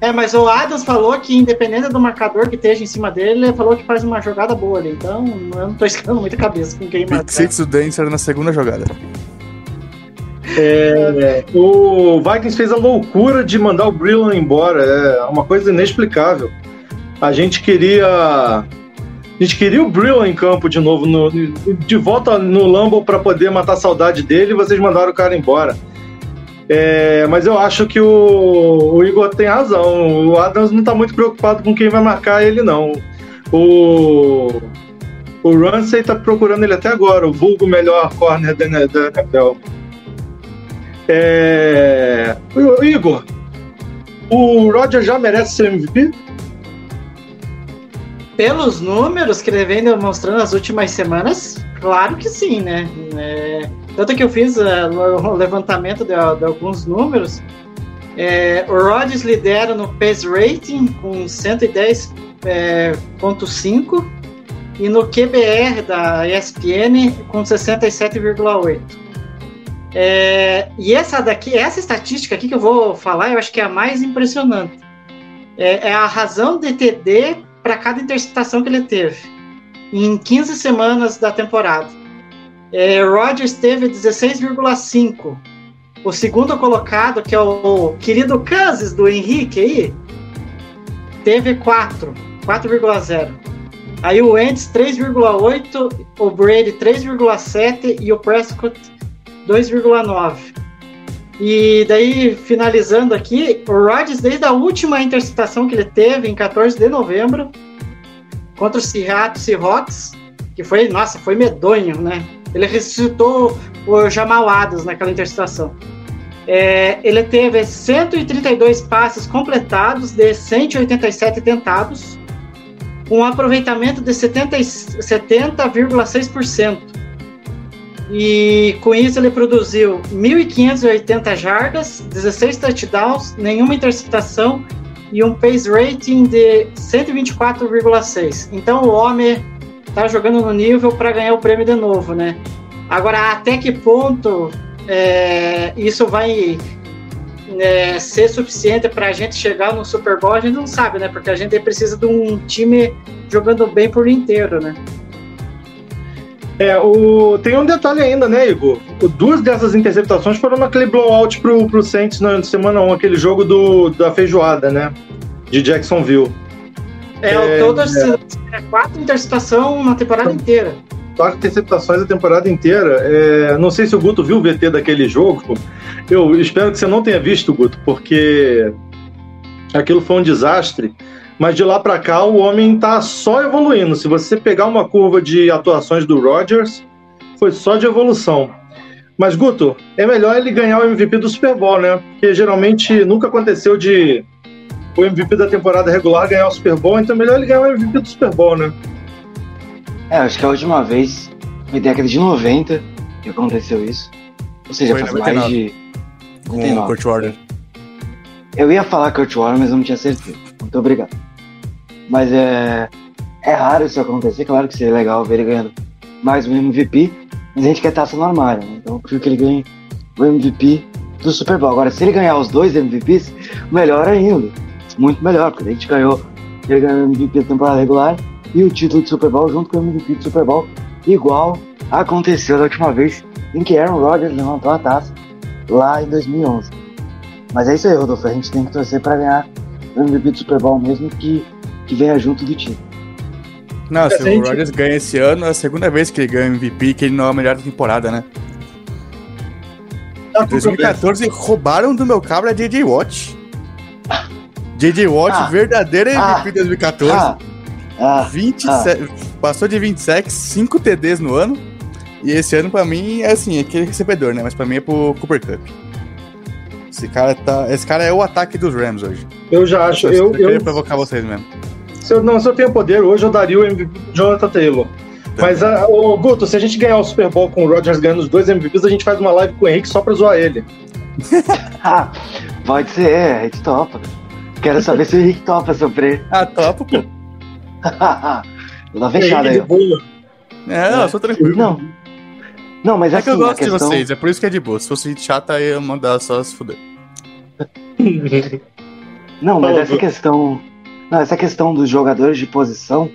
Speaker 6: É, mas o Adams falou que, independente do marcador que esteja em cima dele, ele falou que faz uma jogada boa ali. Então, eu não tô escalando muita cabeça com quem
Speaker 7: Pick
Speaker 6: marcar.
Speaker 7: six do Dancer na segunda jogada.
Speaker 4: É, o Vikings fez a loucura de mandar o Brillan embora. É uma coisa inexplicável. A gente queria. A gente queria o Brillan em campo de novo, no- de volta no Lambo para poder matar a saudade dele e vocês mandaram o cara embora. É, mas eu acho que o, o Igor tem razão. O Adams não tá muito preocupado com quem vai marcar ele, não. O, o Ramsey tá procurando ele até agora, o vulgo melhor corner da NFL. É... o- Igor, o Roger já merece ser MVP?
Speaker 6: Pelos números que ele vem demonstrando nas últimas semanas, claro que sim, né? É, tanto que eu fiz é, o levantamento de, de alguns números. É, o Rodgers lidera no pace rating com 110,5 e no QBR da ESPN com 67,8. É, e essa daqui, essa estatística aqui que eu vou falar, eu acho que é a mais impressionante. É, é a razão de TD para cada interceptação que ele teve em 15 semanas da temporada. É, Rodgers teve 16,5. O segundo colocado, que é o querido Kansas do Henrique aí, teve 4, 4,0. Aí o Wentz 3,8, o Brady 3,7 e o Prescott 2,9. E daí, finalizando aqui, o Rodgers, desde a última interceptação que ele teve, em 14 de novembro, contra o Seattle Seahawks, que foi, nossa, foi medonho, né? Ele ressuscitou o Jamal Adams naquela interceptação. É, ele teve 132 passes completados de 187 tentados, com um aproveitamento de 70,6%. E com isso ele produziu 1.580 jardas, 16 touchdowns, nenhuma interceptação e um pace rating de 124,6. Então o homem tá jogando no nível para ganhar o prêmio de novo, né? Agora, até que ponto é, isso vai é, ser suficiente para a gente chegar no Super Bowl, a gente não sabe, né? Porque a gente precisa de um time jogando bem por inteiro, né?
Speaker 4: É, o... tem um detalhe ainda, né, Igor? O- Duas dessas interceptações foram naquele blowout pro, pro Saints na semana 1, aquele jogo do, da feijoada, né? De Jacksonville.
Speaker 6: É,
Speaker 4: É,
Speaker 6: todas é, quatro interceptações na temporada inteira.
Speaker 4: Quatro interceptações a temporada inteira. É, não sei se o Guto viu o VT daquele jogo. Eu espero que você não tenha visto, Guto, porque aquilo foi um desastre. Mas de lá pra cá o homem tá só evoluindo. Se você pegar uma curva de atuações do Rodgers, foi só de evolução. Mas, Guto, é melhor ele ganhar o MVP do Super Bowl, né? Porque geralmente nunca aconteceu de o MVP da temporada regular ganhar o Super Bowl, então é melhor ele ganhar o MVP do Super Bowl, né?
Speaker 5: É, acho que a última vez foi década de 90 que aconteceu isso. Ou seja,
Speaker 7: Foi
Speaker 5: faz
Speaker 7: 99.
Speaker 5: mais de.
Speaker 7: Com o
Speaker 5: 99.
Speaker 7: Kurt Warner.
Speaker 5: Eu ia falar Kurt Warner, mas eu não tinha certeza. Muito obrigado. Mas é. É raro isso acontecer, claro que seria legal ver ele ganhando mais um MVP, mas a gente quer taça no armário, né? Então eu prefiro que ele ganhe o MVP do Super Bowl. Agora, se ele ganhar os dois MVPs, melhor ainda. Muito melhor, porque a gente ganhou. Ele ganhou o MVP da temporada regular e o título de Super Bowl junto com o MVP do Super Bowl, igual aconteceu da última vez em que Aaron Rodgers levantou a taça lá em 2011. Mas é isso aí, Rodolfo. A gente tem que torcer para ganhar o MVP do Super Bowl mesmo que, que venha junto do time.
Speaker 7: Não, se o Rodgers ganha esse ano, é a segunda vez que ele ganha MVP, que ele não é a melhor da temporada, né?
Speaker 4: Tá
Speaker 7: Em 2014 roubaram do meu cabra JJ Watt. JJ Watt,
Speaker 5: Ah.
Speaker 7: verdadeiro MVP
Speaker 5: Ah.
Speaker 7: de 2014.
Speaker 5: Ah, ah,
Speaker 7: 27 Passou de 27, 5 TDs no ano. E esse ano, pra mim, é assim, é aquele recebedor, né? Mas pra mim é pro Cooper Cup. Esse cara, tá, esse cara é o ataque dos Rams hoje.
Speaker 4: Eu já acho. Eu,
Speaker 7: queria
Speaker 4: eu,
Speaker 7: provocar vocês mesmo.
Speaker 4: Se eu, não, se eu tenho poder, hoje eu daria o MVP pro Jonathan Taylor. Mas, ah, ô, Guto, se a gente ganhar o Super Bowl com o Rodgers ganhando os dois MVPs, a gente faz uma live com o Henrique só pra zoar ele.
Speaker 5: pode ser, a gente topa. Quero saber se o Henrique topa sofrer.
Speaker 7: Ah, topo, pô.
Speaker 5: tá fechado
Speaker 4: Henrique
Speaker 5: aí,
Speaker 4: de.
Speaker 7: É, não, eu sou tranquilo.
Speaker 5: Não. Não, mas
Speaker 7: É que
Speaker 5: assim,
Speaker 7: eu
Speaker 5: a
Speaker 7: gosto de
Speaker 5: questão...
Speaker 7: vocês, é por isso que é de boa. Se fosse chata, eu ia mandar só se fuder.
Speaker 5: Não, mas
Speaker 4: Fala,
Speaker 5: essa questão. Não, essa questão dos jogadores de posição,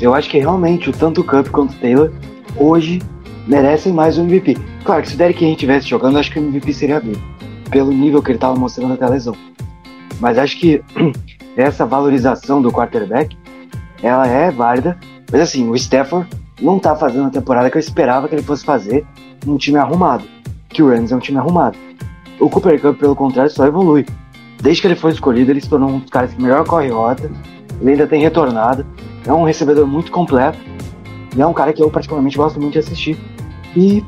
Speaker 5: eu acho que realmente o tanto Cup quanto o Taylor hoje merecem mais um MVP. Claro que se o Derrick Henry estivesse jogando, acho que o MVP seria dele. Pelo nível que ele estava mostrando até a lesão. Mas acho que essa valorização do quarterback, ela é válida. Mas assim, o Stafford não tá fazendo a temporada que eu esperava que ele fosse fazer num time arrumado. Que o Rams é um time arrumado. O Cooper Cup, pelo contrário, só evolui. Desde que ele foi escolhido, ele se tornou um dos caras que melhor corre rota. Ele ainda tem retornado. É um recebedor muito completo. E é um cara que eu particularmente gosto muito de assistir. E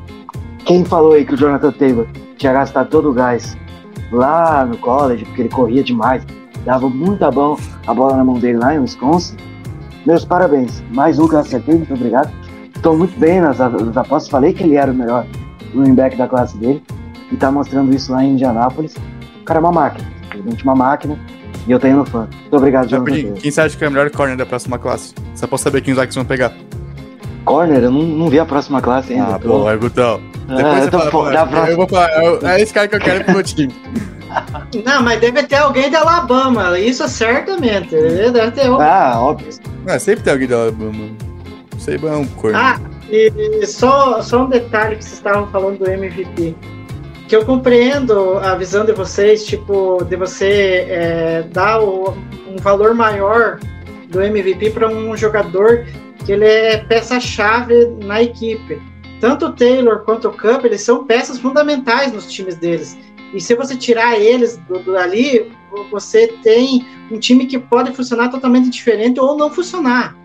Speaker 5: quem falou aí que o Jonathan Taylor tinha gastado todo o gás lá no college, porque ele corria demais, dava muita bom a bola na mão dele lá em Wisconsin. Meus parabéns. Mais um que eu acertei, muito obrigado. Estou muito bem nas, nas apostas. Falei que ele era o melhor running back da classe dele. E tá mostrando isso lá em Indianápolis. O cara é uma máquina, simplesmente uma máquina. E eu tenho no fã. Muito obrigado, Jonathan
Speaker 7: quem você acha que é o melhor corner da próxima classe? Só posso saber quem os likes vão pegar.
Speaker 5: Corner, eu não, não vi a próxima classe ainda.
Speaker 7: Ah,
Speaker 5: tô-
Speaker 7: pô, é Gutão.
Speaker 5: Ah,
Speaker 7: Depois
Speaker 5: tô
Speaker 7: fala, pô,
Speaker 5: da
Speaker 7: eu
Speaker 5: próxima.
Speaker 7: vou falar, eu- é esse cara que eu quero pro meu time.
Speaker 6: Não, mas deve ter alguém da Alabama, isso certamente. Deve ter alguém.
Speaker 5: Ah, óbvio.
Speaker 7: Ah, sempre tem alguém da Alabama. Saban é um corno.
Speaker 6: Ah, e e só, só um detalhe que vocês estavam falando do MVP. Que eu compreendo a visão de vocês, tipo, de você é, dar o- um valor maior do MVP para um jogador que ele é peça-chave na equipe. Tanto o Taylor quanto o Cup, eles são peças fundamentais nos times deles. E se você tirar eles do, do ali, você tem um time que pode funcionar totalmente diferente ou não funcionar.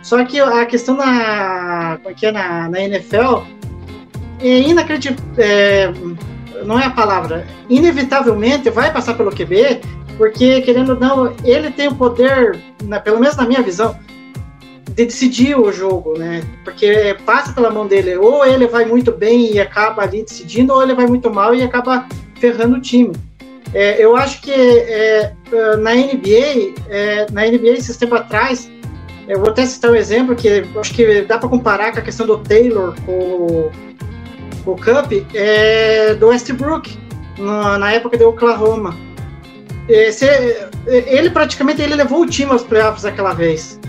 Speaker 6: Só que a questão na, como é é, na, na NFL é inacreditável. É, não é a palavra. Inevitavelmente vai passar pelo QB, porque, querendo ou não, ele tem o poder, na- pelo menos na minha visão, de decidir o jogo, né? Porque passa pela mão dele. Ou ele vai muito bem e acaba ali decidindo, ou ele vai muito mal e acaba ferrando o time. É, eu acho que é, na NBA, é, na NBA, esses tempos atrás, eu vou até citar um exemplo que acho que dá para comparar com a questão do Taylor com, o- Cup, é do Westbrook, na, na época de Oklahoma. Esse, ele praticamente ele levou o time aos playoffs aquela vez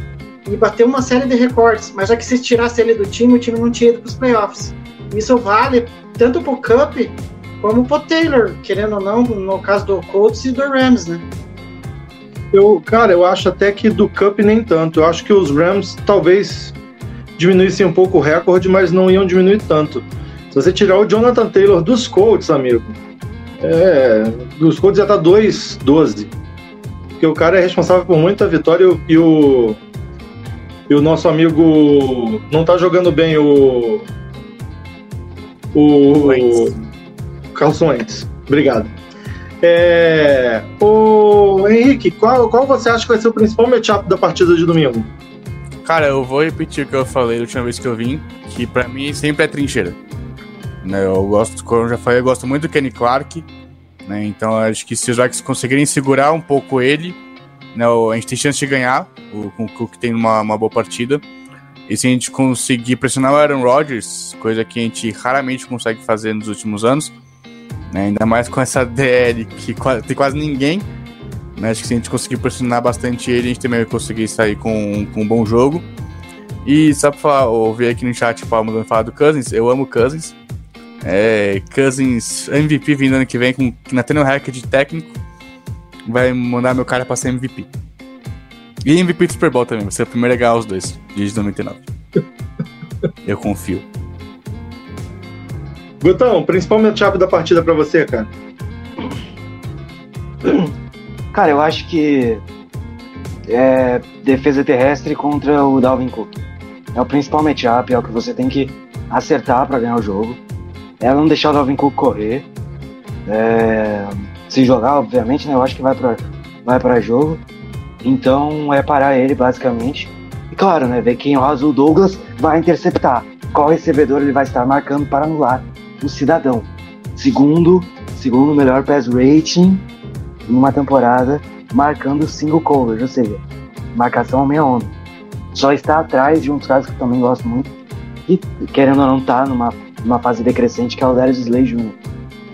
Speaker 6: e bateu uma série de recordes, mas já que se tirasse ele do time, o time não tinha ido para os playoffs. Isso vale tanto para o Cup como para o Taylor, querendo ou não, no caso do Colts e do Rams, né?
Speaker 4: Eu, cara, eu acho até que do Cup nem tanto. Eu acho que os Rams talvez diminuíssem um pouco o recorde, mas não iam diminuir tanto. Se você tirar o Jonathan Taylor dos Colts, amigo, é, dos Colts já tá 2-12. Porque o cara é responsável por muita vitória e o- e o, nosso amigo não tá jogando bem o. O.
Speaker 7: Wentz.
Speaker 4: Carlson Wentz. Obrigado. É, o Henrique, qual, qual você acha que vai ser o principal matchup da partida de domingo?
Speaker 7: Cara, eu vou repetir o que eu falei da última vez que eu vim, que pra mim sempre é trincheira. Né, eu gosto, como eu já falei, eu gosto muito do Kenny Clark, né, então acho que se os Vikings conseguirem segurar um pouco ele, né, a gente tem chance de ganhar, o, com o Cook tem uma, uma boa partida. E se a gente conseguir pressionar o Aaron Rodgers, coisa que a gente raramente consegue fazer nos últimos anos, né, ainda mais com essa DL que qua- tem quase ninguém, né, acho que se a gente conseguir pressionar bastante ele, a gente também vai conseguir sair com, com um bom jogo. E só pra falar, ouvir aqui no chat o Paulo mandando falar do Cousins, eu amo Cousins. É, Cousins MVP vindo ano que vem, com na tendo recorde de técnico, vai mandar meu cara pra ser MVP. E MVP do Super Bowl também, vai ser o primeiro a ganhar os dois, desde 99. eu confio.
Speaker 4: Gutão, principal matchup da partida pra você, cara.
Speaker 5: Cara, eu acho que é defesa terrestre contra o Dalvin Cook. É o principal matchup, é o que você tem que acertar pra ganhar o jogo. É não deixar o Dalvin Cook correr. É, se jogar, obviamente, né? Eu acho que vai pra, vai jogo. Então é parar ele, basicamente. E claro, né? Ver quem o Azul Douglas vai interceptar. Qual recebedor ele vai estar marcando para anular o cidadão. Segundo, segundo melhor pass rating numa temporada, marcando single coverage, ou seja, marcação homem a homem. Só está atrás de um dos caras que eu também gosto muito, e querendo ou não tá numa, numa fase decrescente, que é o Darius Slay Jr.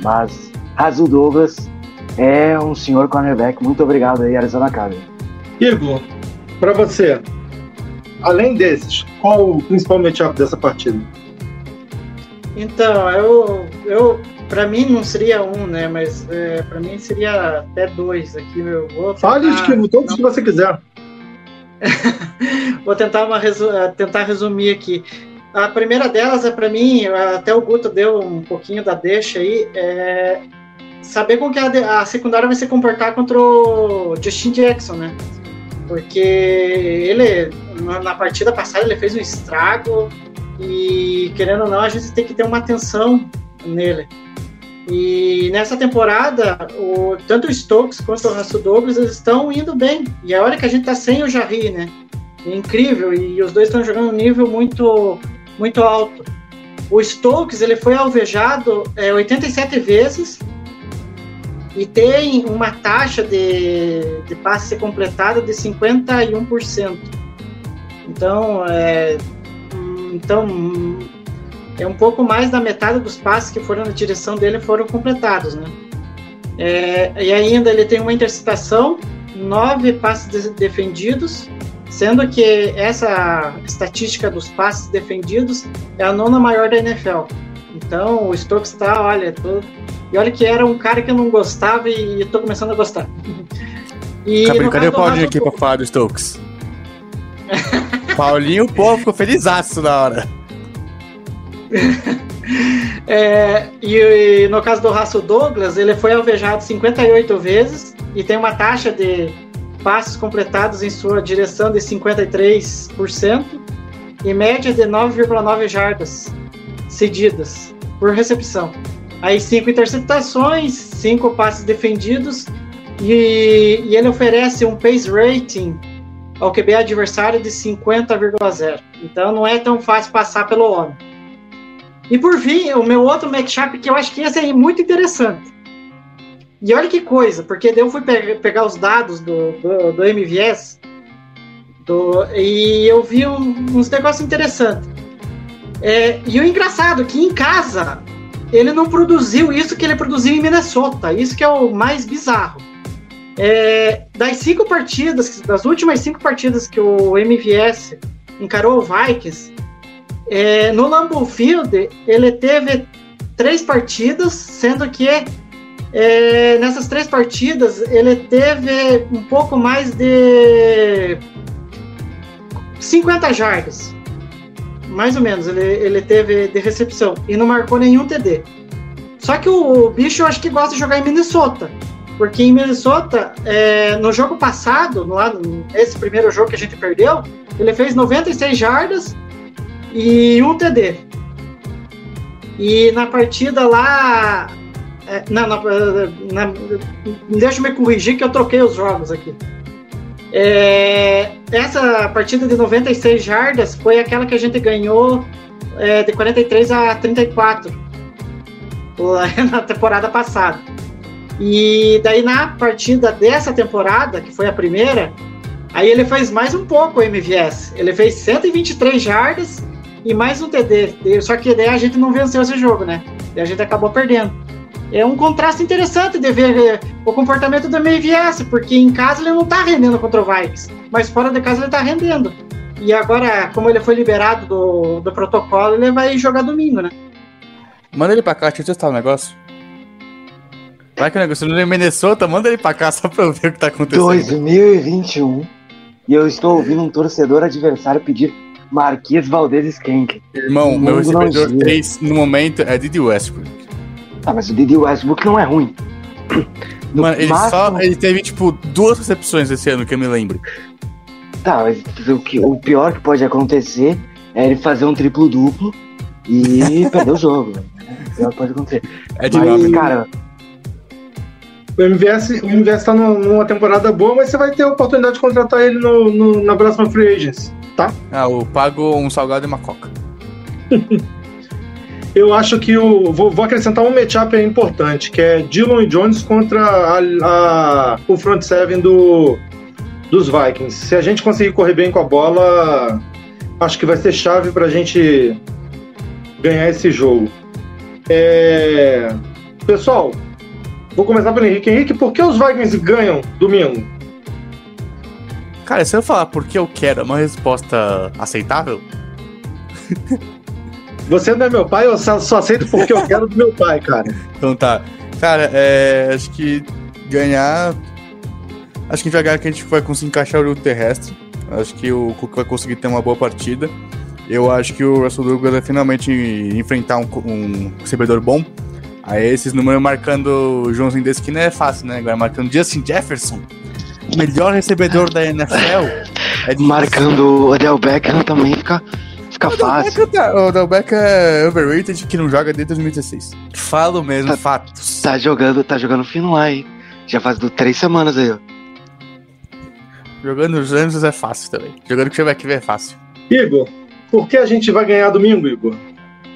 Speaker 5: Mas Razul Douglas é um senhor cornerback. Muito obrigado aí, Arizona Cardinals.
Speaker 4: Igor, pra você, além desses, qual o principal matchup dessa partida?
Speaker 6: Então, eu, eu para mim não seria um, né? Mas é, para mim seria até dois aqui. Eu vou
Speaker 4: Fale
Speaker 6: tentar-
Speaker 4: que todos que você quiser.
Speaker 6: Vou tentar, uma resu- tentar resumir aqui. A primeira delas é para mim, até o Guto deu um pouquinho da deixa aí, é saber como que a, a secundária vai se comportar contra o Justin Jackson, né? Porque ele, na, na partida passada, ele fez um estrago e, querendo ou não, a gente tem que ter uma atenção nele. E nessa temporada, o, tanto o Stokes quanto o Russell Douglas eles estão indo bem. E a hora que a gente tá sem o Jarry, né? É incrível. E os dois estão jogando um nível muito, muito alto. O Stokes ele foi alvejado é, 87 vezes e tem uma taxa de, de passe completado de 51%. Então, é, então é um pouco mais da metade dos passes que foram na direção dele foram completados, né? É, e ainda ele tem uma interceptação, nove passes de- defendidos, sendo que essa estatística dos passes defendidos é a nona maior da NFL. Então o Stokes tá, olha, tô- e olha que era um cara que eu não gostava e estou começando a gostar. E
Speaker 7: Cadê,
Speaker 6: no
Speaker 7: cadê o Paulinho aqui pra falar do Stokes? Paulinho, o povo ficou felizaço na hora.
Speaker 6: É, e, e no caso do Russell Douglas, ele foi alvejado 58 vezes e tem uma taxa de passes completados em sua direção de 53% e média de 9,9 jardas cedidas por recepção. Aí cinco interceptações, cinco passes defendidos e, e ele oferece um pace rating ao QB adversário de 50,0. Então não é tão fácil passar pelo homem. E por fim, o meu outro matchup que eu acho que esse é muito interessante. E olha que coisa, porque eu fui pe- pegar os dados do, do, do MVS do- e eu vi um- uns negócios interessantes. É, e o engraçado é que em casa ele não produziu isso que ele produziu em Minnesota. Isso que é o mais bizarro. É, das cinco partidas, das últimas cinco partidas que o MVS encarou o Vikings, é, no Lambeau Field, ele teve três partidas, sendo que é, nessas três partidas ele teve um pouco mais de 50 jardas. Mais ou menos, ele, ele teve de recepção e não marcou nenhum TD. Só que o bicho eu acho que gosta de jogar em Minnesota. Porque em Minnesota, é, no jogo passado, lá- esse primeiro jogo que a gente perdeu, ele fez 96 jardas e um TD. E na partida lá. É, não, na, na- deixa eu me corrigir que eu troquei os jogos aqui. É, essa partida de 96 jardas foi aquela que a gente ganhou é, de 43 a 34 lá na temporada passada. E daí na partida dessa temporada, que foi a primeira, aí ele fez mais um pouco o MVS. Ele fez 123 jardas e mais um TD. Só que daí a gente não venceu esse jogo, né? E a gente acabou perdendo. É um contraste interessante de ver eh, o comportamento do MVS, porque em casa ele não tá rendendo contra o Vikings, mas fora de casa ele tá rendendo. E agora, como ele foi liberado do, do protocolo, ele vai jogar domingo, né?
Speaker 7: Manda ele pra cá, deixa eu testar o negócio. Vai que o negócio não é em Minnesota, manda ele pra cá só pra eu ver o que tá acontecendo.
Speaker 5: 2021 e eu estou ouvindo um torcedor adversário pedir Marquês Valdez Skank.
Speaker 7: Irmão, meu recebedor
Speaker 5: gira.
Speaker 7: 3 no momento é Didi Westbrook.
Speaker 5: Ah, mas o Didi Westbrook não é ruim. No
Speaker 7: Mano, ele
Speaker 5: máximo-
Speaker 7: só. Ele teve, tipo, duas recepções esse ano que eu me lembro.
Speaker 5: Tá, mas o, que, o pior que pode acontecer é ele fazer um triplo-duplo e perder o jogo. O pior que pode acontecer.
Speaker 7: É de
Speaker 5: Mas, cara,
Speaker 4: O MVS, o MVS tá numa temporada boa, mas você vai ter a oportunidade de contratar ele no, no- na próxima Free Agents, tá?
Speaker 7: Ah, eu pago um salgado e uma coca.
Speaker 4: Eu acho que o. Vou, vou acrescentar um matchup importante, que é Dillon e Jones contra a- a- o front seven do, dos Vikings. Se a gente conseguir correr bem com a bola, acho que vai ser chave pra gente ganhar esse jogo. É, Pessoal, vou começar pelo Henrique. Henrique, por que os Vikings ganham domingo?
Speaker 7: Cara, se eu falar porque eu quero é uma resposta aceitável,
Speaker 4: Você não é meu pai, eu só aceito porque eu quero do meu pai, cara.
Speaker 7: então tá. Cara, é. Acho que ganhar. Acho que devagar que a gente vai conseguir encaixar o jogo terrestre. Acho que o Cook vai conseguir ter uma boa partida. Eu acho que o Russell Douglas vai finalmente enfrentar um, um recebedor bom. Aí esses números marcando o Joãozinho desse que não é fácil, né? Agora marcando Justin Jefferson, melhor recebedor da NFL. É
Speaker 5: marcando o Odell Beckham também fica, fica
Speaker 7: O Del
Speaker 5: fácil.
Speaker 7: Beckham tá- O Del Beckham é overrated que não joga desde 2016. Falo mesmo,
Speaker 5: Tá-
Speaker 7: fatos.
Speaker 5: Tá jogando, tá jogando fino lá, hein? Já faz do três semanas aí, ó.
Speaker 7: Jogando os Rams é fácil também. Jogando com o Cheveck é fácil.
Speaker 4: Igor, por que a gente vai ganhar domingo, Igor?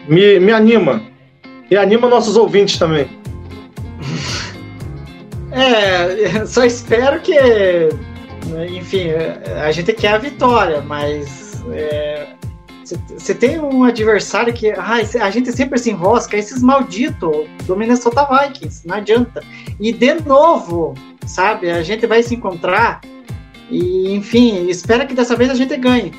Speaker 4: Me, me anima. E anima nossos ouvintes também.
Speaker 6: É, só espero que, enfim, a gente quer a vitória, mas é, Você tem um adversário que ah, a gente sempre se enrosca, esses malditos do Minnesota Vikings, não adianta. E de novo, sabe, a gente vai se encontrar e, enfim, espera que dessa vez a gente ganhe.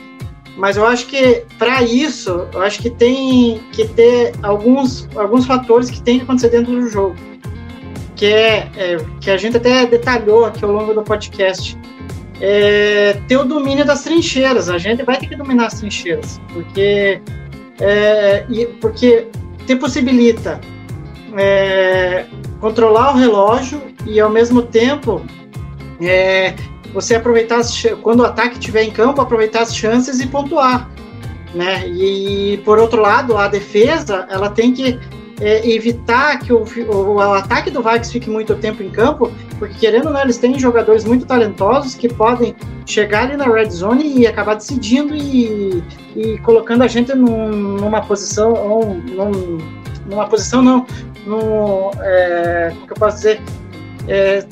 Speaker 6: Mas eu acho que para isso, eu acho que tem que ter alguns, alguns fatores que tem que acontecer dentro do jogo. Que é, é que a gente até detalhou aqui ao longo do podcast. É, ter o domínio das trincheiras. A gente vai ter que dominar as trincheiras, porque, é, e, porque te possibilita é, controlar o relógio e ao mesmo tempo é, você aproveitar as, quando o ataque estiver em campo, aproveitar as chances e pontuar, né? E por outro lado, a defesa ela tem que é, evitar que o, o, o, ataque do Vikings fique muito tempo em campo, porque querendo ou não, eles têm jogadores muito talentosos que podem chegar ali na red zone e acabar decidindo e, e colocando a gente num, numa posição, num, numa posição não, num, é, como que eu posso dizer, é,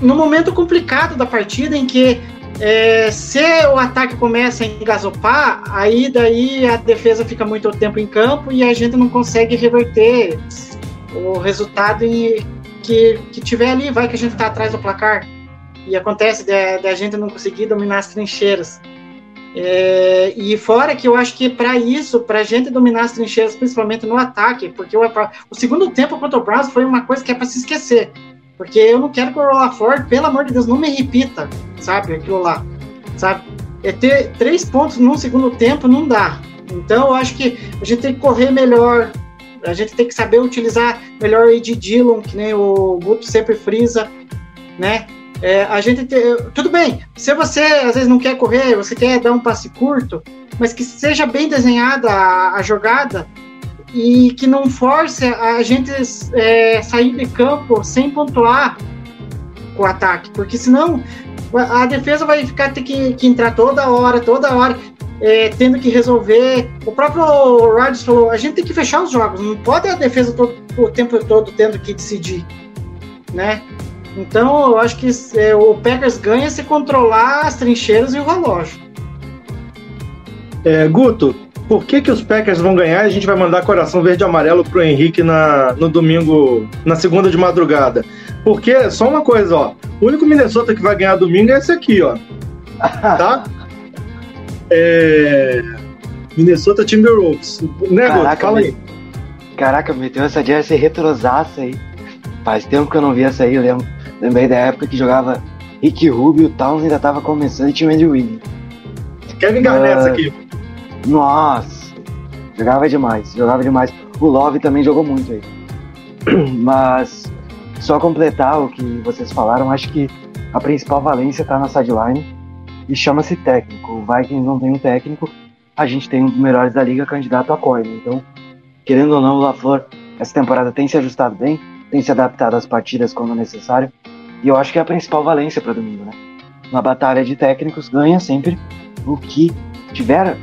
Speaker 6: no momento complicado da partida em que é, se o ataque começa a engasopar, aí daí a defesa fica muito tempo em campo e a gente não consegue reverter o resultado em, que, que tiver ali, vai que a gente está atrás do placar. E acontece da gente não conseguir dominar as trincheiras. É, e fora que eu acho que para isso, para a gente dominar as trincheiras, principalmente no ataque, porque o, o segundo tempo contra o Browns foi uma coisa que é para se esquecer. Porque eu não quero que o Ford, pelo amor de Deus, não me repita, sabe, aquilo lá, sabe? É ter três pontos num segundo tempo não dá. Então eu acho que a gente tem que correr melhor, a gente tem que saber utilizar melhor o Ed Dillon, que nem o Guto sempre frisa, né? É, a gente te, tudo bem, se você às vezes não quer correr, você quer dar um passe curto, mas que seja bem desenhada a, a jogada, e que não force a gente é, sair de campo sem pontuar o ataque, porque senão a defesa vai ficar ter que, que entrar toda hora, toda hora, é, tendo que resolver. O próprio Rodgers falou: a gente tem que fechar os jogos, não pode a defesa todo, o tempo todo tendo que decidir, né? Então eu acho que é, o Packers ganha se controlar as trincheiras e o relógio.
Speaker 4: É, Guto, por que, que os Packers vão ganhar e a gente vai mandar coração verde e amarelo pro Henrique na, no domingo, na segunda de madrugada? Porque, só uma coisa, ó. O único Minnesota que vai ganhar domingo é esse aqui, ó. Tá? É... Minnesota Timberwolves. Né, Caraca, Fala aí.
Speaker 5: Caraca, meteu essa jersey retrosaça aí. Faz tempo que eu não vi essa aí, eu lembro. Lembrei da época que jogava Rick Rubio, o Towns ainda tava começando e tinha Andrew Wiggins.
Speaker 4: Kevin Garnett uh, aqui.
Speaker 5: Nossa, jogava demais, jogava demais. O Love também jogou muito aí. Mas só completar o que vocês falaram, acho que a principal valência está na sideline e chama-se técnico. O Vikings não tem um técnico, a gente tem um dos melhores da liga candidato a corner. Então, querendo ou não, o LaFleur essa temporada tem se ajustado bem, tem se adaptado às partidas quando necessário. E eu acho que é a principal valência para domingo, né? Na batalha de técnicos ganha sempre o que tiver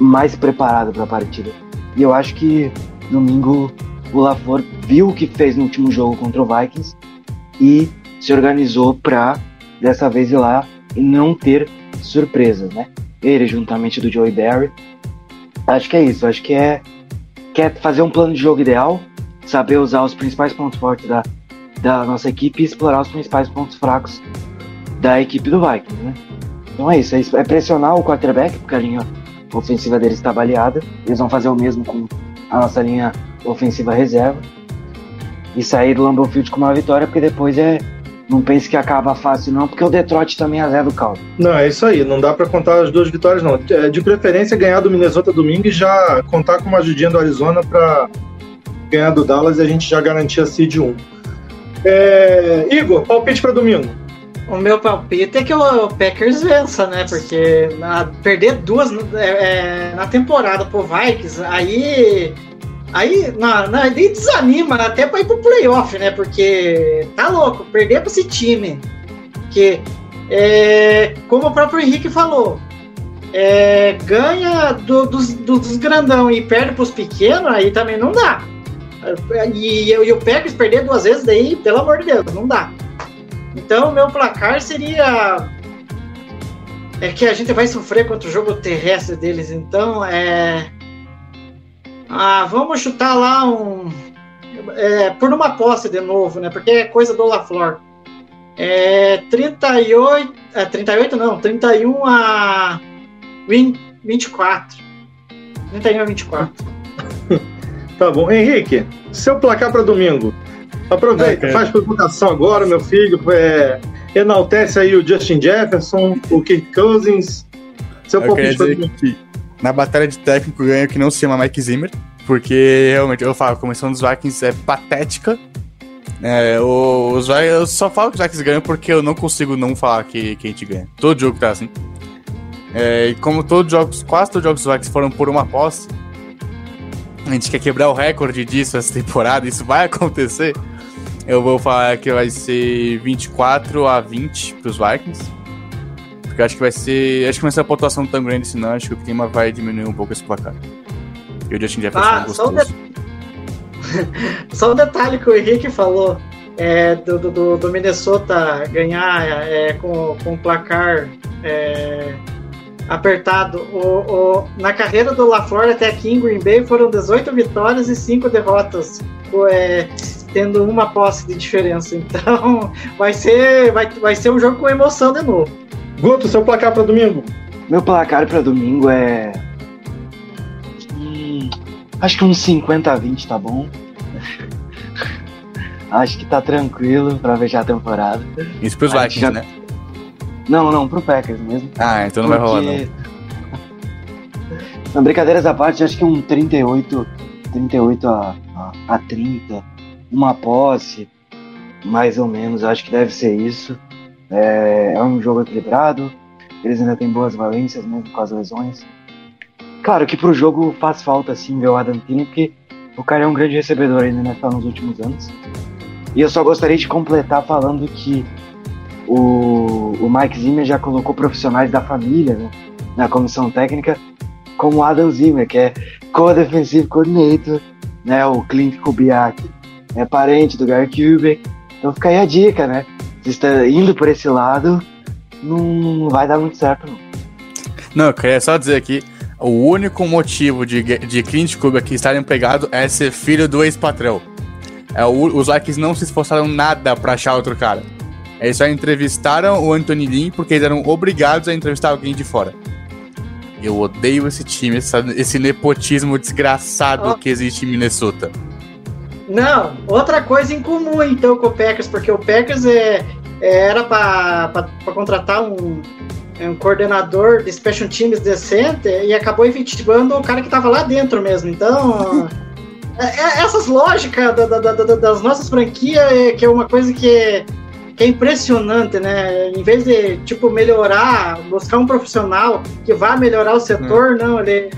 Speaker 5: mais preparado para a partida. E eu acho que domingo o LaFleur viu o que fez no último jogo contra o Vikings e se organizou para dessa vez ir lá e não ter surpresas, né? Ele juntamente do Joey Barry. Acho que é isso, acho que é quer fazer um plano de jogo ideal, saber usar os principais pontos fortes da, da nossa equipe e explorar os principais pontos fracos da equipe do Vikings, né? Então é isso, é, é pressionar o quarterback, porque a linha ofensiva deles está baleada. Eles vão fazer o mesmo com a nossa linha ofensiva reserva. E sair do Lambeau Field com uma vitória, porque depois é. Não pense que acaba fácil, não, porque o Detroit também é zero do caldo.
Speaker 4: Não, é isso aí. Não dá para contar as duas vitórias, não. É, de preferência, ganhar do Minnesota domingo e já contar com uma ajudinha do Arizona para ganhar do Dallas e a gente já garantir a seed 1. É... Igor, palpite para domingo.
Speaker 6: O meu palpite é que o Packers vença, né? Porque na, perder duas é, é, na temporada pro Vikings, aí. Aí na, na, desanima até pra ir pro playoff, né? Porque tá louco, perder pra esse time. Que, é, como o próprio Henrique falou, é, ganha do, dos, dos grandão e perde pros pequenos, aí também não dá. E, e o Packers perder duas vezes, daí, pelo amor de Deus, não dá. Então, meu placar seria é que a gente vai sofrer contra o jogo terrestre deles, então é. Ah, vamos chutar lá um. É, por uma posse de novo, né? Porque é coisa do LaFleur. É 38. É, 38 não, 31 a 20, 24. 31 a 24.
Speaker 4: Tá bom. Henrique, seu placar para domingo. Aproveita,
Speaker 7: Ok.
Speaker 4: faz provocação agora, meu filho. É, enaltece aí o Justin Jefferson, o Kirk Cousins. Seu
Speaker 7: Eu queria dizer que na batalha de técnico ganha que não se chama Mike Zimmer, porque realmente, eu falo, a comissão dos Vikings é patética. É, os eu só falo que os Vikings ganham porque eu não consigo não falar que, que a gente ganha. Todo jogo tá assim. É, e como todos os jogos, quase todos os jogos dos Vikings foram por uma posse, a gente quer quebrar o recorde disso essa temporada, isso vai acontecer. Eu vou falar que vai ser 24 a 20 pros Vikings. Porque acho que vai ser. Acho que vai ser uma pontuação tão grande assim, não. Acho que o clima vai diminuir um pouco esse placar. E o Justin Jefferson
Speaker 6: Ah,
Speaker 7: é
Speaker 6: só um
Speaker 7: gostoso.
Speaker 6: Só um detalhe que o Henrique falou é, do, do- do, Minnesota ganhar é, com, com o placar é, apertado. O, o- na carreira do LaFleur até aqui em Green Bay foram 18 vitórias e 5 derrotas, o- é, tendo uma posse de diferença. Então vai ser, vai, vai ser um jogo com emoção de novo.
Speaker 4: Guto, seu placar para domingo.
Speaker 5: Meu placar pra domingo é. Hum, acho que uns 50 a 20 tá bom. acho que tá tranquilo pra fechar a temporada.
Speaker 7: Isso pros Vikings,
Speaker 5: já-
Speaker 7: né?
Speaker 5: Não, não, pro Packers mesmo.
Speaker 7: Ah, então não vai rolar, não.
Speaker 5: Porque- Não, brincadeiras à parte, acho que um 38, 38 a, a, a 30, uma posse, mais ou menos, acho que deve ser isso. É, é um jogo equilibrado, eles ainda têm boas valências, mesmo com as lesões. Claro que pro jogo faz falta, sim, ver o Adam Thielen, porque o cara é um grande recebedor ainda NFL nos últimos anos. E eu só gostaria de completar falando que o, o Mike Zimmer já colocou profissionais da família né, na comissão técnica, como o Adam Zimmer, que é co-defensive coordinator, né, o Clint Kubiak, é parente do Gary Kubiak. Então fica aí a dica, né? Se está indo por esse lado, não vai dar muito certo, não.
Speaker 7: Não, eu queria só dizer aqui: o único motivo de, de Clint Kubiak estarem pegado é ser filho do ex-patrão. É, o- os Vikings não se esforçaram nada pra achar outro cara. Eles só entrevistaram o Anthony Lynn porque eles eram obrigados a entrevistar alguém de fora. Eu odeio esse time, essa- esse nepotismo desgraçado
Speaker 6: Ó.
Speaker 7: que existe em Minnesota.
Speaker 6: Não, outra coisa em comum então com o Packers, porque o Packers é, é- era para contratar um, um coordenador de special teams decente e acabou efetivando o cara que estava lá dentro mesmo. Então, é- é- essas lógicas da- da- da- da- das nossas franquias é, que é uma coisa que é, que é impressionante, né? Em vez de tipo melhorar, buscar um profissional que vá melhorar o setor, não, ele,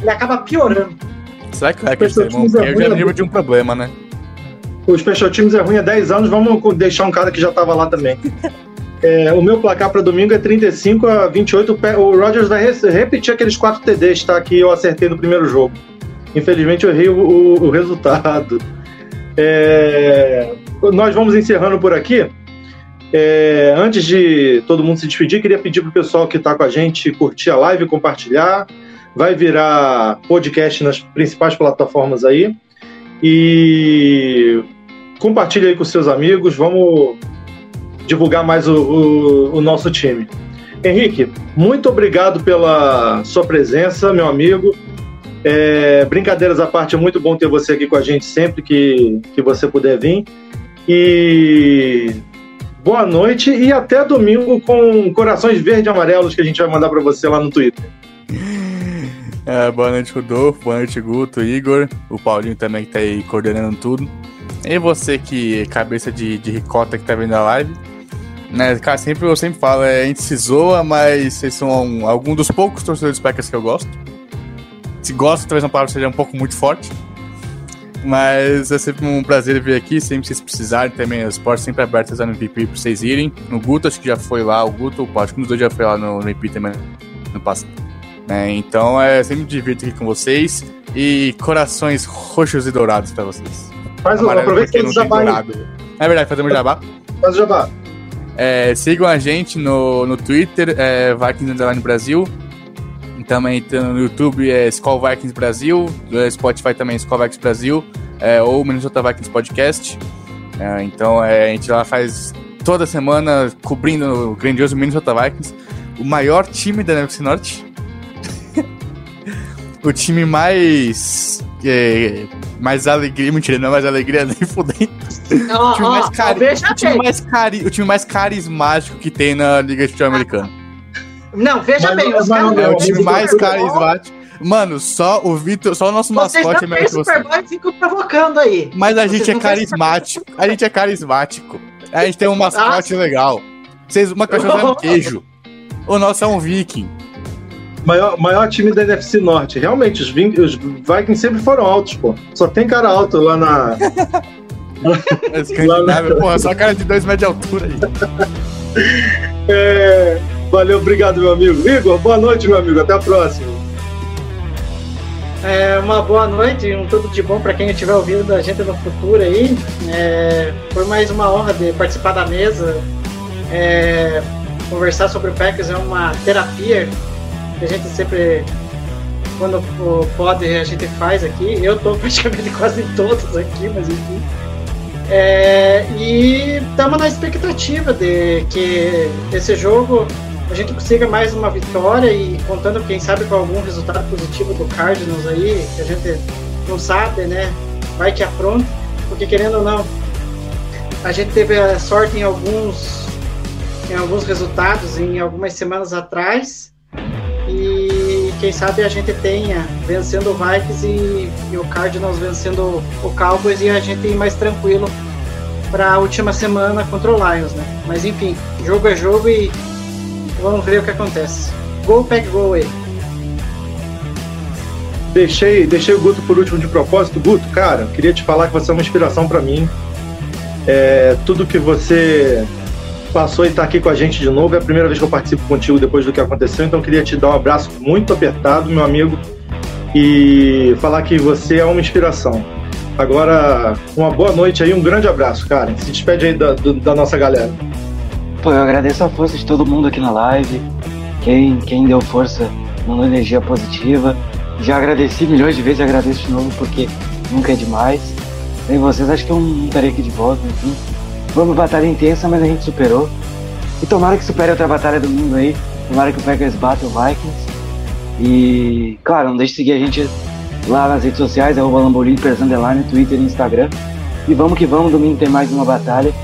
Speaker 6: ele acaba piorando.
Speaker 7: Será que o Hackers
Speaker 4: teams é
Speaker 7: Eu já lembro de um problema, né?
Speaker 4: O Special Teams é ruim há 10 anos, vamos deixar um cara que já estava lá também. É, o meu placar para domingo é 35 a 28. O O Rodgers vai re- repetir aqueles 4 TDs tá, que eu acertei no primeiro jogo. Infelizmente eu errei o, o- o resultado. É, nós vamos encerrando por aqui. É, antes de todo mundo se despedir, queria pedir pro pessoal que está com a gente curtir a live, compartilhar. Vai virar podcast nas principais plataformas aí. E compartilhe aí com seus amigos. Vamos divulgar mais o, o- o nosso time. Henrique, muito obrigado pela sua presença, meu amigo. É, brincadeiras à parte, é muito bom ter você aqui com a gente sempre que, que você puder vir. E boa noite e até domingo com corações verde e amarelos que a gente vai mandar para você lá no Twitter.
Speaker 7: É, boa noite, Rodolfo. Boa noite, Guto, Igor. O Paulinho também que tá aí coordenando tudo. E você que é cabeça de, de ricota que tá vendo a live. Né, cara, sempre, eu sempre falo, é, a gente se zoa, mas vocês são um, algum dos poucos torcedores Packers que eu gosto. Se gosto, talvez uma palavra seja um pouco muito forte. Mas é sempre um prazer vir aqui, sempre vocês precisarem também, as portas sempre abertas lá no MVP pra vocês irem. O Guto acho que já foi lá, o Guto, acho que dos dois já foi lá no MVP também no passado. Né? então é sempre me divirto aqui com vocês e corações roxos e dourados pra vocês.
Speaker 4: Faz o, aproveita que
Speaker 7: não tem dourado. É verdade, fazemos jabá.
Speaker 4: Faz o jabá.
Speaker 7: É, sigam a gente no, no Twitter, é, Vikings Underline Brasil. Também no YouTube é Skull Vikings Brasil, no Spotify também Skull Vikings Brasil, é, ou Minnesota Vikings Podcast. É, então é, a gente lá faz toda semana cobrindo o grandioso Minnesota Vikings, o maior time da NFC Norte. O time mais. É, mais alegria, mentira, não é mais alegria nem fudendo. O time,
Speaker 6: ó,
Speaker 7: mais cari- o, time mais cari- o time mais carismático que tem na Liga de Futebol Americano.
Speaker 6: Não, veja
Speaker 4: Mas-
Speaker 6: bem, os
Speaker 4: mas-
Speaker 6: caras
Speaker 7: É o time mais carismático. Mano, só o Vitor, só o nosso
Speaker 6: Vocês
Speaker 7: mascote é melhor que você.
Speaker 6: Super Bowl ficam provocando aí.
Speaker 7: Mas a
Speaker 6: Vocês
Speaker 7: gente é carismático. A gente é carismático. A gente tem um mascote legal. Vocês, uma cachorra é um queijo. O nosso é um viking.
Speaker 4: Maior, maior time da NFC Norte. Realmente, os, Vin- os Vikings sempre foram altos, pô. Só tem cara alto lá na.
Speaker 7: Escandinávia. Porra, só cara de dois metros de altura aí.
Speaker 4: É, Valeu, obrigado, meu amigo. Igor, boa noite, meu amigo. Até a próxima.
Speaker 6: É, uma boa noite um tudo de bom para quem estiver ouvindo a gente no futuro aí. É, foi mais uma honra de participar da mesa. É, conversar sobre o Packers é uma terapia que a gente sempre, quando pode, a gente faz aqui. Eu tô praticamente quase todos aqui, mas enfim. É, e estamos na expectativa de que esse jogo a gente consiga mais uma vitória e contando, quem sabe, com algum resultado positivo do Cardinals aí, que a gente não sabe, né? Vai que apronta, porque querendo ou não, a gente teve a sorte em alguns, em alguns resultados em algumas semanas atrás. Quem sabe a gente tenha vencendo o Vikings e, e o Cardinals vencendo o Cowboys e a gente ir mais tranquilo para a última semana contra o Lions, né? Mas enfim, jogo é jogo e vamos ver o que acontece. Gol, pack, gol aí.
Speaker 4: Deixei, deixei o Guto por último de propósito. Guto, cara, queria te falar que você é uma inspiração pra mim. É, tudo que você passou e tá aqui com a gente de novo é a primeira vez que eu participo contigo depois do que aconteceu, então queria te dar um abraço muito apertado, meu amigo, e falar que você é uma inspiração. Agora, uma boa noite aí, um grande abraço, cara. Se despede aí da, da nossa galera.
Speaker 5: Pô, eu agradeço a força de todo mundo aqui na live. Quem, quem deu força, mandou energia positiva. Já agradeci milhões de vezes, agradeço de novo porque nunca é demais. Sem vocês, acho que eu não estaria aqui de volta, enfim. Foi uma batalha intensa, mas a gente superou. E tomara que supere outra batalha do mundo aí. Tomara que o Packers bata o Vikings. E, claro, não deixe de seguir a gente lá nas redes sociais, arroba Lambolipers, underline, Twitter e Instagram. E vamos que vamos, domingo tem mais uma batalha.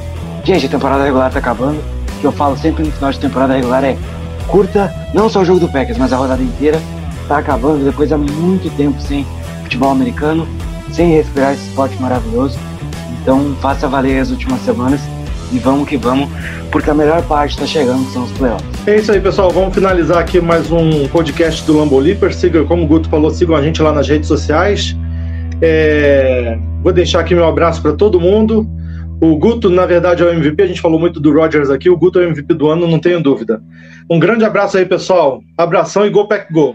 Speaker 5: Gente, a temporada regular tá acabando. O que eu falo sempre no final de temporada regular é curta, não só o jogo do Packers, mas a rodada inteira. Tá acabando depois há muito tempo sem futebol americano, sem respirar esse esporte maravilhoso. Então faça valer as últimas semanas e vamos que vamos, porque a melhor parte tá chegando, são os playoffs.
Speaker 4: É isso aí, pessoal. Vamos finalizar aqui mais um podcast do Lambolipers. Siga, como o Guto falou, sigam a gente lá nas redes sociais. É, Vou deixar aqui meu abraço para todo mundo. O Guto, na verdade, é o MVP. A gente falou muito do Rodgers aqui. O Guto é o MVP do ano, não tenho dúvida. Um grande abraço aí, pessoal. Abração e Go Pack Go.